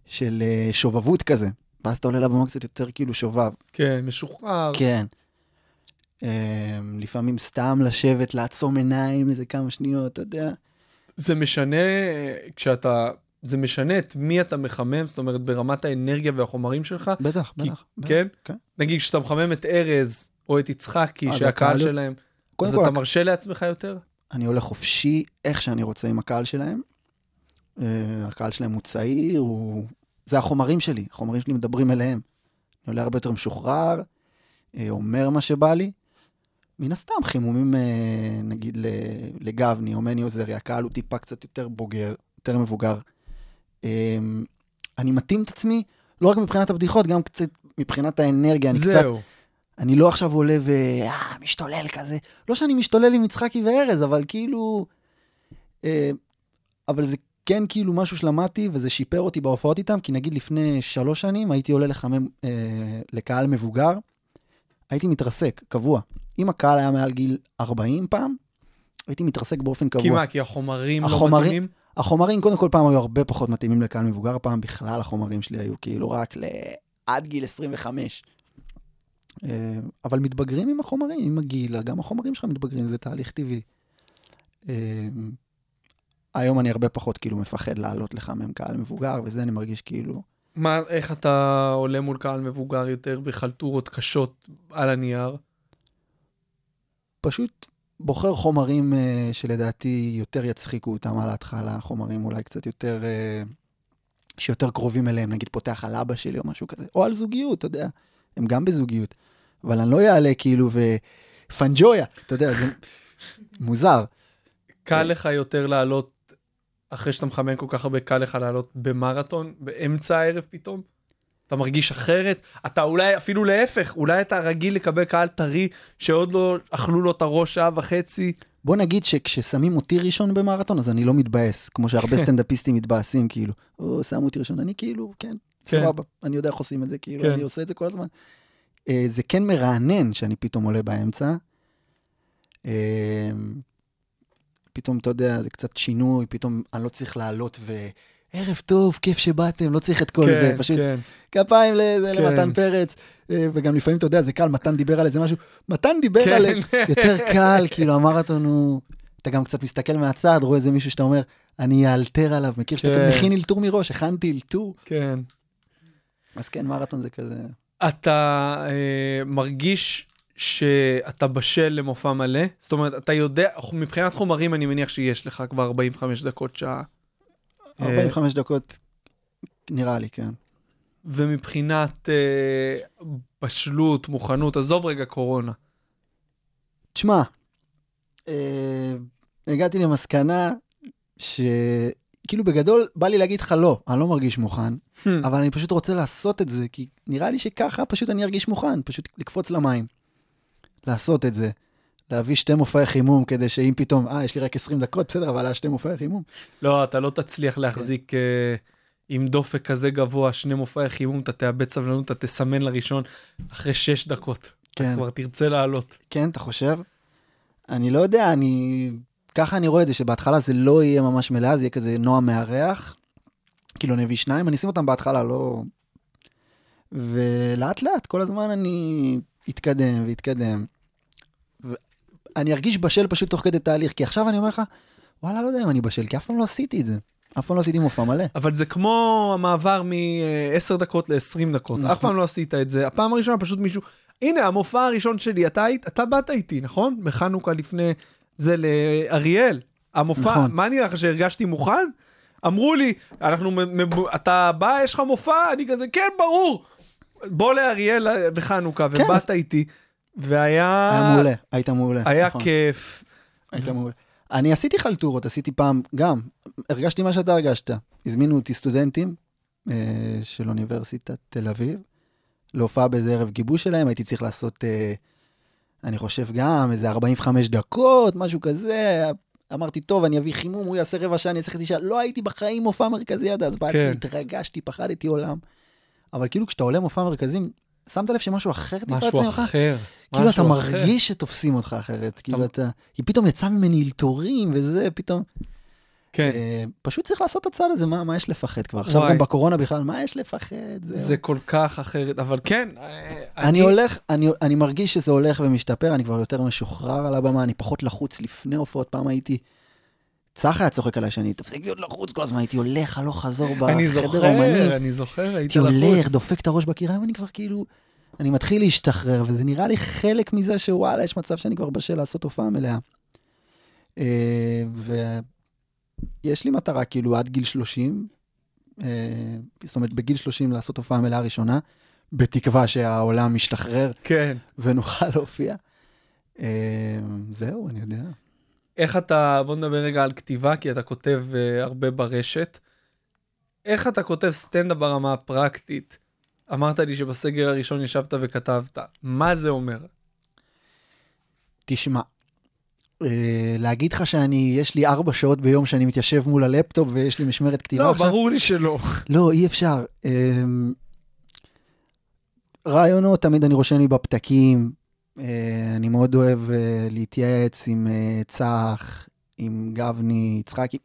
של שובבות כזה. ואז אתה עולה לבמה קצת יותר כאילו שובב. כן, משוחרר. כן. Um, לפעמים סתם לשבת, לעצום עיניים איזה כמה שניות, אתה יודע. זה משנה אה, כשאתה... זה משנה את מי אתה מחמם, זאת אומרת, ברמת האנרגיה והחומרים שלך. בטח, כי- בטח. כן? כן. נגיד, כשאתה מחמם את ארז או את יצחקי, אז שהקהל הקהל- שלהם, אז אתה מרשה לעצמך יותר? אני הולך חופשי איך שאני רוצה עם הקהל שלהם. Uh, הקהל שלהם הוא צעיר, הוא... זה החומרים שלי, החומרים שלי מדברים אליהם. אני עולה הרבה יותר משוחרר, uh, אומר מה שבא לי. מן הסתם, חימומים, uh, נגיד, לגבני או מני עוזרי, הקהל הוא טיפה קצת יותר בוגר, יותר מבוגר. Um, אני מתאים את עצמי, לא רק מבחינת הבדיחות, גם קצת מבחינת האנרגיה. אני קצת זהו. אני לא עכשיו עולה ומשתולל כזה. לא שאני משתולל עם יצחקי וארז, אבל כאילו... אה, אבל זה כן כאילו משהו שלמדתי, וזה שיפר אותי בהופעות איתם, כי נגיד לפני שלוש שנים הייתי עולה לחמם אה, לקהל מבוגר, הייתי מתרסק, קבוע. אם הקהל היה מעל גיל 40 פעם, הייתי מתרסק באופן קבוע. כי מה, כי החומרים לא החומרים- מתאימים? החומרים, קודם כל, פעם היו הרבה פחות מתאימים לקהל מבוגר, פעם בכלל החומרים שלי היו כאילו רק ל... עד גיל 25. אה, אבל מתבגרים עם החומרים, עם הגיל, גם החומרים שלך מתבגרים, זה תהליך טבעי. אה, היום אני הרבה פחות כאילו מפחד לעלות לחמם קהל מבוגר, וזה אני מרגיש כאילו... מה, איך אתה עולה מול קהל מבוגר יותר בחלטורות קשות על הנייר? פשוט בוחר חומרים אה, שלדעתי יותר יצחיקו אותם על ההתחלה, חומרים אולי קצת יותר, אה, שיותר קרובים אליהם, נגיד פותח על אבא שלי או משהו כזה, או על זוגיות, אתה יודע, הם גם בזוגיות. אבל אני לא אעלה כאילו ופנג'ויה, אתה יודע, זה מוזר. קל לך יותר לעלות, אחרי שאתה מחמם כל כך הרבה, קל לך לעלות במרתון, באמצע הערב פתאום? אתה מרגיש אחרת? אתה אולי אפילו להפך, אולי אתה רגיל לקבל קהל טרי שעוד לא אכלו לו את הראש שעה וחצי. בוא נגיד שכששמים אותי ראשון במרתון, אז אני לא מתבאס, כמו שהרבה סטנדאפיסטים מתבאסים, כאילו, או, שמו אותי ראשון, אני כאילו, כן, כן. סבבה, אני יודע איך עושים את זה, כאילו, כן. אני עושה את זה כל הזמן. אה, זה כן מרענן שאני פתאום עולה באמצע. אה, פתאום, אתה יודע, זה קצת שינוי, פתאום אני לא צריך לעלות ו... ערב טוב, כיף שבאתם, לא צריך את כל כן, זה, פשוט כן. כפיים לזה, כן. למתן פרץ, אה, וגם לפעמים, אתה יודע, זה קל, מתן דיבר על איזה משהו, מתן דיבר כן. על יותר קל, כאילו, המרתון הוא... אתה גם קצת מסתכל מהצד, רואה איזה מישהו שאתה אומר, אני אאלתר עליו, מכיר שאתה כן. מכין אלתור מראש, הכנתי אלתור. כן. אז כן, מרתון זה כזה... אתה אה, מרגיש שאתה בשל למופע מלא? זאת אומרת, אתה יודע, מבחינת חומרים אני מניח שיש לך כבר 45 דקות, שעה. אה, 45 דקות, נראה לי, כן. ומבחינת אה, בשלות, מוכנות, עזוב רגע קורונה. תשמע, אה, הגעתי למסקנה שכאילו בגדול בא לי להגיד לך לא, אני לא מרגיש מוכן, אבל אני פשוט רוצה לעשות את זה, כי נראה לי שככה פשוט אני ארגיש מוכן, פשוט לקפוץ למים. לעשות את זה. להביא שתי מופעי חימום כדי שאם פתאום, אה, יש לי רק 20 דקות, בסדר, אבל היה שתי מופעי חימום. לא, אתה לא תצליח להחזיק אה, עם דופק כזה גבוה, שני מופעי חימום, אתה תאבד סבלנות, אתה תסמן לראשון אחרי 6 דקות. כן. אתה כבר תרצה לעלות. כן, אתה חושב? אני לא יודע, אני... ככה אני רואה את זה, שבהתחלה זה לא יהיה ממש מלאה, זה יהיה כזה נועה מארח, כאילו נביא שניים, אני אשים אותם בהתחלה, לא... ולאט לאט, כל הזמן אני אתקדם ואתקדם. ואני ארגיש בשל פשוט תוך כדי תהליך, כי עכשיו אני אומר לך, וואלה, לא יודע אם אני בשל, כי אף פעם לא עשיתי את זה. אף פעם לא עשיתי מופע מלא. אבל זה כמו המעבר מ-10 דקות ל-20 דקות. נכון. אף פעם לא עשית את זה. הפעם הראשונה פשוט מישהו... הנה, המופע הראשון שלי, אתה, אתה באת איתי, נכון? בחנוכה לפני זה לאריאל. המופע, נכון. מה נראה לך שהרגשתי מוכן? אמרו לי, אנחנו, אתה בא, יש לך מופע? אני כזה, כן, ברור. בוא לאריאל וחנוכה, כן, ובאת אז- איתי. והיה... היה מעולה, היית מעולה. היה נכון. כיף. היית מעולה. אני עשיתי חלטורות, עשיתי פעם, גם, הרגשתי מה שאתה הרגשת. הזמינו אותי סטודנטים אה, של אוניברסיטת תל אביב, להופעה באיזה ערב גיבוש שלהם, הייתי צריך לעשות, אה, אני חושב גם, איזה 45 דקות, משהו כזה. אמרתי, טוב, אני אביא חימום, הוא יעשה רבע שעה, אני אעשה חצי שעה. לא הייתי בחיים מופע מרכזי עד אז, באתי, כן. התרגשתי, פחדתי עולם. אבל כאילו, כשאתה עולה מופע מרכזי, שמת לב שמשהו אחר טיפה משהו יצא ממך? אחר. כאילו אתה משהו. מרגיש שתופסים אותך אחרת, כאילו אתה- היא פתאום יצאה ממני אלתורים וזה, פתאום, כן. אה, פשוט צריך לעשות את הצעד הזה, מה מה יש לפחד כבר? עכשיו. גם בקורונה בכלל, מה יש לפחד? זהו. זה כל כך אחרת, אבל כן. אה, אני הולך, אני, אני מרגיש שזה הולך ומשתפר, אני כבר יותר משוחרר על הבמה, אני פחות לחוץ לפני הופעות, פעם הייתי... צח היה צוחק עליי שאני תפסיק להיות לחוץ כל הזמן, הייתי הולך הלוך חזור אני בחדר זוכר, אומנים. אני זוכר, היית הייתי הולך, לחוץ. דופק את הראש בקיר, היום אני כבר כאילו, אני מתחיל להשתחרר, וזה נראה לי חלק מזה שוואלה, יש מצב שאני כבר בשל לעשות הופעה מלאה. אה, ויש לי מטרה, כאילו, עד גיל 30, אה, זאת אומרת, בגיל 30 לעשות הופעה מלאה ראשונה, בתקווה שהעולם ישתחרר כן. ונוכל להופיע. אה, זהו, אני יודע. איך אתה, בוא נדבר רגע על כתיבה, כי אתה כותב uh, הרבה ברשת. איך אתה כותב סטנדאפ ברמה הפרקטית? אמרת לי שבסגר הראשון ישבת וכתבת. מה זה אומר? תשמע, אה, להגיד לך שאני, יש לי ארבע שעות ביום שאני מתיישב מול הלפטופ ויש לי משמרת כתיבה לא, עכשיו? ברור לי שלא. לא, אי אפשר. אמ, רעיונות תמיד אני רושם לי בפתקים. אה, אני מאוד אוהב אה, להתייעץ עם אה, צח, עם גבני, יצחקי.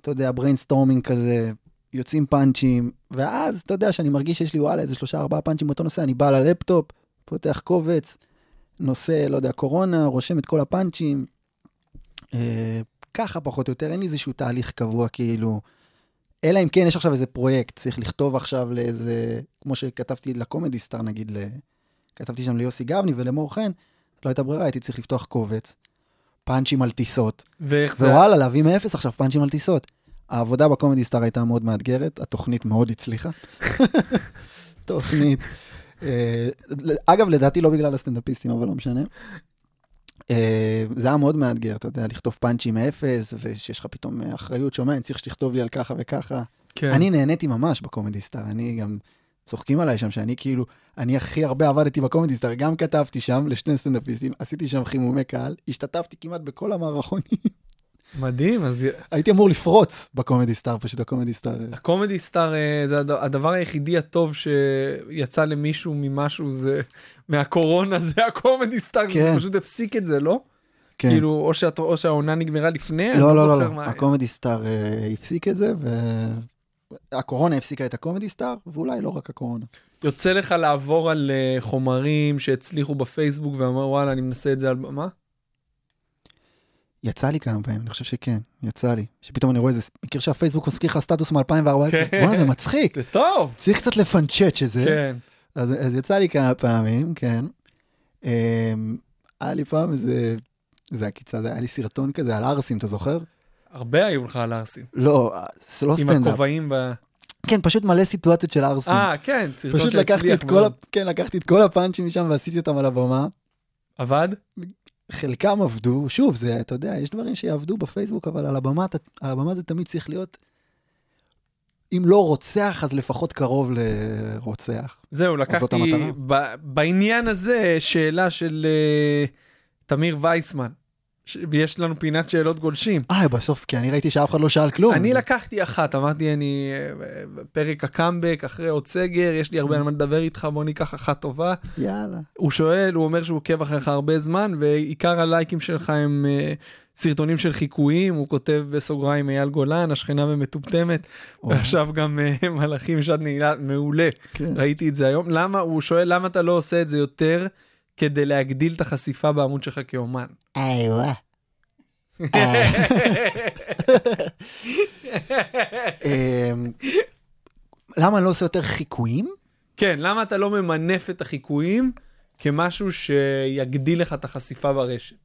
אתה יודע, brainstorming כזה, יוצאים פאנצ'ים, ואז אתה יודע שאני מרגיש שיש לי וואלה איזה שלושה ארבעה פאנצ'ים באותו נושא, אני בא ללפטופ, פותח קובץ, נושא, לא יודע, קורונה, רושם את כל הפאנצ'ים. אה, ככה פחות או יותר, אין לי איזשהו תהליך קבוע כאילו. אלא אם כן יש עכשיו איזה פרויקט, צריך לכתוב עכשיו לאיזה, כמו שכתבתי ל Comedy Star נגיד. כתבתי שם ליוסי גבני ולמור חן, לא הייתה ברירה, הייתי צריך לפתוח קובץ. פאנצ'ים על טיסות. ואיך זה... ווואלה, להביא מאפס עכשיו פאנצ'ים על טיסות. העבודה בקומדי סטאר הייתה מאוד מאתגרת, התוכנית מאוד הצליחה. תוכנית. אה, אגב, לדעתי לא בגלל הסטנדאפיסטים, אבל לא משנה. אה, זה היה מאוד מאתגר, אתה יודע, לכתוב פאנצ'ים מאפס, ושיש לך פתאום אחריות, שומע, אני צריך שתכתוב לי על ככה וככה. כן. אני נהניתי ממש בקומדי סטאר, אני גם... צוחקים עליי שם, שאני כאילו, אני הכי הרבה עבדתי בקומדי סטאר, גם כתבתי שם לשני סטנדאפיסטים, עשיתי שם חימומי קהל, השתתפתי כמעט בכל המערכונים. מדהים, אז הייתי אמור לפרוץ בקומדי סטאר, פשוט הקומדי סטאר. הקומדי סטאר אה, זה הד- הדבר היחידי הטוב שיצא למישהו ממשהו זה מהקורונה זה הקומדי סטאר, כן. זה פשוט הפסיק את זה, לא? כן. כאילו, או שאת- או שהעונה נגמרה לפני, אני לא, לא, לא, מה לא, היה. הקומדי סטאר אה, הפסיק את זה, והקורונה הפסיקה את הקומדי סטאר, ואולי לא רק הקורונה. יוצא לך לעבור על אה, חומרים שהצליחו בפייסבוק ואמר וואלה אני מנסה את זה על במה? יצא לי כמה פעמים, אני חושב שכן, יצא לי. שפתאום אני רואה איזה, מכיר שהפייסבוק מזכיר לך סטטוס מ-2014? כן. בוא'נה, זה מצחיק. זה טוב. צריך קצת לפנצ'ץ' את זה. כן. אז, אז יצא לי כמה פעמים, כן. Um, היה לי פעם איזה, זה עקיצה, היה לי סרטון כזה על ערסים, אתה זוכר? הרבה היו לך על הערסים. לא, זה לא עם סטנדאפ. הכובעים ב... כן, פשוט מלא סיטואציות של ערסים. אה, כן, סרטון פשוט לקחתי שהצליח את כל, ה... כן, לקחתי את כל הפאנצ'ים משם ועשיתי אותם על הבמה. עבד? חלקם עבדו, שוב, זה, אתה יודע, יש דברים שיעבדו בפייסבוק, אבל על הבמה, אתה- על הבמה זה תמיד צריך להיות, אם לא רוצח, אז לפחות קרוב לרוצח. זהו, לקחתי. ב- בעניין הזה שאלה של אה, תמיר וייסמן. ויש לנו פינת שאלות גולשים. אה, בסוף, כי אני ראיתי שאף אחד לא שאל כלום. אני לקחתי אחת, אמרתי אני, פרק הקאמבק, אחרי עוד סגר, יש לי הרבה על מה לדבר איתך, בוא ניקח אחת טובה. יאללה. הוא שואל, הוא אומר שהוא עוקב אחריך הרבה זמן, ועיקר הלייקים שלך הם אה, סרטונים של חיקויים, הוא כותב בסוגריים אייל גולן, השכנה ומטומטמת, או, ועכשיו גם אה, מלאכים שעת נעילה, מעולה, כן. ראיתי את זה היום. למה, הוא שואל למה אתה לא עושה את זה יותר כדי להגדיל את החשיפה בעמוד שלך כאומן. איי, וואה. אמ, למה אני לא עושה יותר חיקויים? כן, למה אתה לא ממנף את החיקויים כמשהו שיגדיל לך את החשיפה ברשת?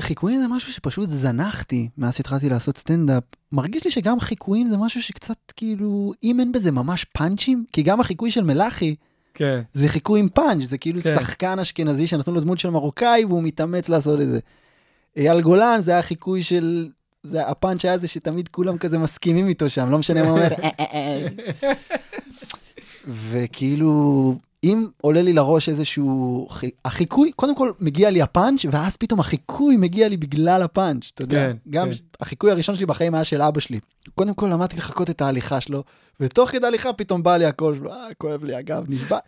חיקויים זה משהו שפשוט זנחתי מאז שהתחלתי לעשות סטנדאפ. מרגיש לי שגם חיקויים זה משהו שקצת כאילו, אם אין בזה ממש פאנצ'ים, כי גם החיקוי של מלאכי כן. זה חיקוי עם פאנץ', זה כאילו כן. שחקן אשכנזי שנתנו לו דמות של מרוקאי והוא מתאמץ לעשות את זה. אייל גולן זה היה חיקוי של, זה הפאנץ' היה זה שתמיד כולם כזה מסכימים איתו שם, לא משנה מה אומר. וכאילו, אם עולה לי לראש איזשהו, חי- החיקוי, קודם כל מגיע לי הפאנץ', ואז פתאום החיקוי מגיע לי בגלל הפאנץ', אתה יודע. כן, גם כן. החיקוי הראשון שלי בחיים היה של אבא שלי. קודם כל למדתי לחקות את ההליכה שלו, ותוך כדי הליכה פתאום בא לי הקול שלו, אה, כואב לי הגב, נשבע.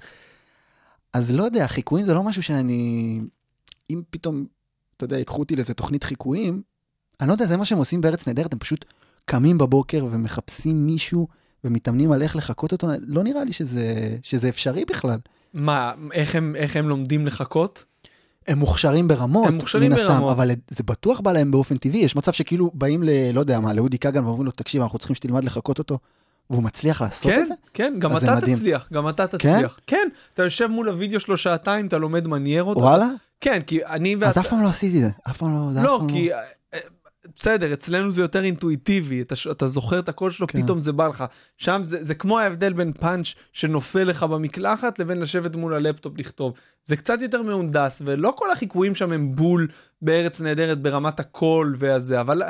אז לא יודע, חיקויים זה לא משהו שאני... אם פתאום, אתה יודע, ייקחו אותי לאיזה תוכנית חיקויים, אני לא יודע, זה מה שהם עושים בארץ נהדרת, הם פשוט קמים בבוקר ומחפשים מישהו ומתאמנים על איך לחקות אותו, לא נראה לי שזה, שזה אפשרי בכלל. מה, איך הם, איך הם לומדים לחכות? הם מוכשרים ברמות, הם מוכשרים מן הסתם, ברמות. אבל זה בטוח בא להם באופן טבעי, יש מצב שכאילו באים ל... לא יודע מה, לאודי כגן ואומרים לו, תקשיב, אנחנו צריכים שתלמד לחקות אותו, והוא מצליח לעשות כן, את זה? כן, גם אז אתה מדהים. תצליח, גם אתה תצליח. כן, אתה יושב מול הוידאו שלו שעתיים, אתה לומד מניירות. וואלה? כן, כי אני אז ואתה... אף פעם לא עשיתי את זה, אף פעם לא, לא, פעם כי... בסדר, אצלנו זה יותר אינטואיטיבי, אתה, אתה זוכר את הקול שלו, כן. פתאום זה בא לך. שם זה, זה כמו ההבדל בין פאנץ' שנופל לך במקלחת לבין לשבת מול הלפטופ לכתוב. זה קצת יותר מהונדס, ולא כל החיקויים שם הם בול בארץ נהדרת ברמת הקול והזה, אבל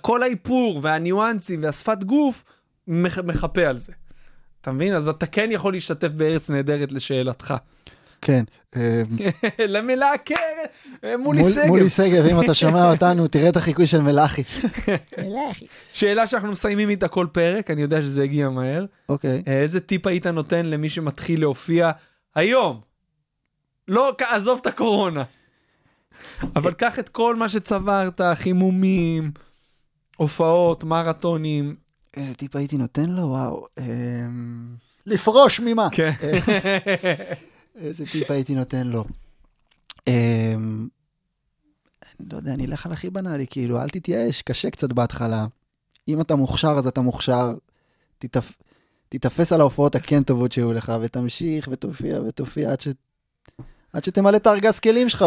כל האיפור והניואנסים והשפת גוף מח- מחפה על זה. אתה מבין? אז אתה כן יכול להשתתף בארץ נהדרת לשאלתך. כן. אה, למלהקר, מולי מול- שגב. מולי שגב, אם אתה שומע אותנו, תראה את החיקוי של מלאכי. מלאכי. שאלה שאנחנו מסיימים איתה כל פרק, אני יודע שזה הגיע מהר. אוקיי. אה, איזה טיפ היית נותן למי שמתחיל להופיע היום? לא, עזוב את הקורונה. אבל קח את כל מה שצברת, חימומים, הופעות, מרתונים. איזה טיפ הייתי נותן לו? וואו. אמ, לפרוש ממה? כן. איזה טיפ הייתי נותן לו? אמ, אני לא יודע, אני אלך על הכי בנאלי, כאילו, אל תתייאש, קשה קצת בהתחלה. אם אתה מוכשר, אז אתה מוכשר. תתאפ... תתאפס על ההופעות הכן טובות שהיו לך, ותמשיך, ותופיע, ותופיע, עד ש... עד שתמלא את הארגז כלים שלך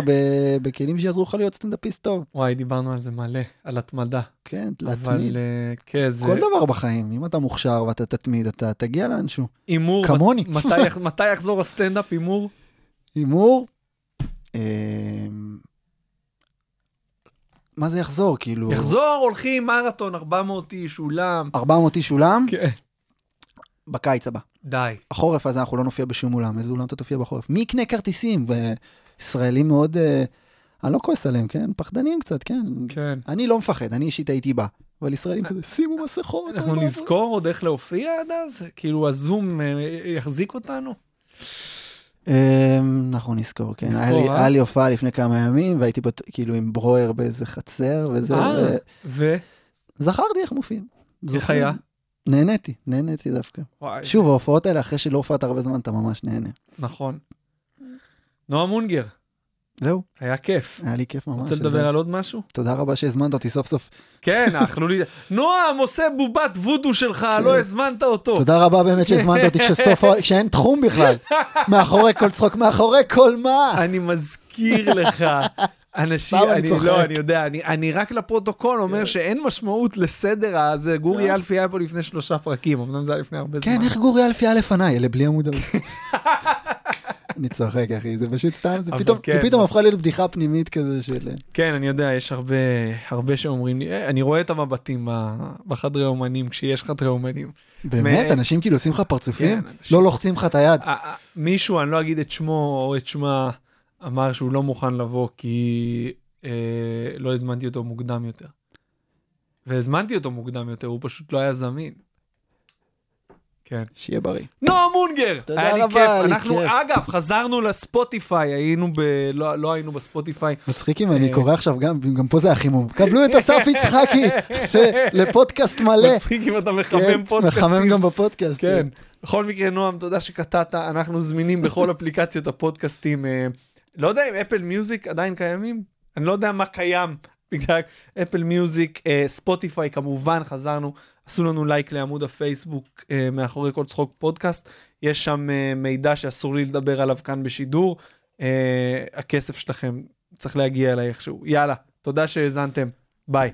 בכלים שיעזרו לך להיות סטנדאפיסט טוב. וואי, דיברנו על זה מלא, על התמדה. כן, אבל להתמיד. אה, כן, זה כל דבר בחיים, אם אתה מוכשר ואתה תתמיד, אתה תגיע לאנשהו. הימור. כמוני. מתי יחזור הסטנדאפ הימור? הימור, אה, מה זה יחזור? כאילו... יחזור, הולכים מרתון, 400 איש, אולם. 400 איש אולם, כן. בקיץ הבא. די. החורף הזה אנחנו לא נופיע בשום אולם, איזה אולם אתה תופיע בחורף? מי יקנה כרטיסים? ישראלים מאוד, אה, אני לא כועס עליהם, כן? פחדנים קצת, כן? כן. אני לא מפחד, אני אישית הייתי בא. אבל ישראלים כזה, שימו מסכות. אנחנו נזכור עוד איך להופיע עד אז? כאילו הזום אה, יחזיק אותנו? אה, אנחנו נזכור, כן. נזכור, היה לי- אה? היה לי הופעה לפני כמה ימים, והייתי כאילו עם ברואר באיזה חצר, וזה, ו? וזכרתי איך מופיעים. איך? היה? נהניתי, נהניתי דווקא. וואי, שוב, ההופעות האלה, אחרי שלא הופעת הרבה זמן, אתה ממש נהנה. נכון. נועה מונגר, זהו, היה כיף. היה לי כיף ממש. רוצה לדבר על עוד משהו? תודה רבה שהזמנת אותי סוף סוף. כן, אכלו לי... נועם עושה בובת וודו שלך, לא הזמנת אותו. כן. תודה רבה באמת שהזמנת אותי כשאין תחום בכלל. מאחורי כל צחוק, מאחורי כל מה. אני מזכיר לך. אנשים, אני. לא, אני יודע, אני, אני רק לפרוטוקול אומר שאין משמעות לסדר הזה. גורי אלפי היה פה לפני שלושה פרקים, אמנם זה היה לפני הרבה זמן. כן, איך גורי אלפי היה לפניי, אלה בלי הראשי. אני צוחק, אחי, זה פשוט סתם, זה פתאום, כן. זה פתאום הפכה להיות בדיחה פנימית כזה של... כן, אני יודע, יש הרבה, הרבה שאומרים לי, "אה, אני רואה את המבטים בחדרי אומנים, כשיש חדרי אומנים. באמת, מ- אנשים כאילו עושים לך פרצופים? כן, אנשים- לא לוחצים לך את היד. אה, אה, מישהו, אני לא אגיד את שמו או את שמה, אמר שהוא לא מוכן לבוא כי אה, לא הזמנתי אותו מוקדם יותר. והזמנתי אותו מוקדם יותר, הוא פשוט לא היה זמין. כן. שיהיה בריא. נועה מונגר! תודה היה לי רבה, כיף. היה לי אנחנו, כיף. אגב, חזרנו לספוטיפיי, היינו ב... לא, לא היינו בספוטיפיי. מצחיק אם אני אה. קורא עכשיו גם, גם פה זה החימום. קבלו את אסף יצחקי לפודקאסט מלא. מצחיק אם אתה כן, מחמם פודקאסטים. מחמם גם בפודקאסט. כן. בכל מקרה, נועם, תודה שקטעת, אנחנו זמינים בכל אפליקציות הפודקאסטים. לא יודע אם Apple Music עדיין קיימים, אני לא יודע מה קיים בגלל Apple Music, Spotify כמובן, חזרנו, עשו לנו לייק לעמוד הפייסבוק אה, מאחורי כל צחוק פודקאסט, יש שם אה, מידע שאסור לי לדבר עליו כאן בשידור, אה, הכסף שלכם צריך להגיע אליי איכשהו. יאללה, תודה שהאזנתם, ביי.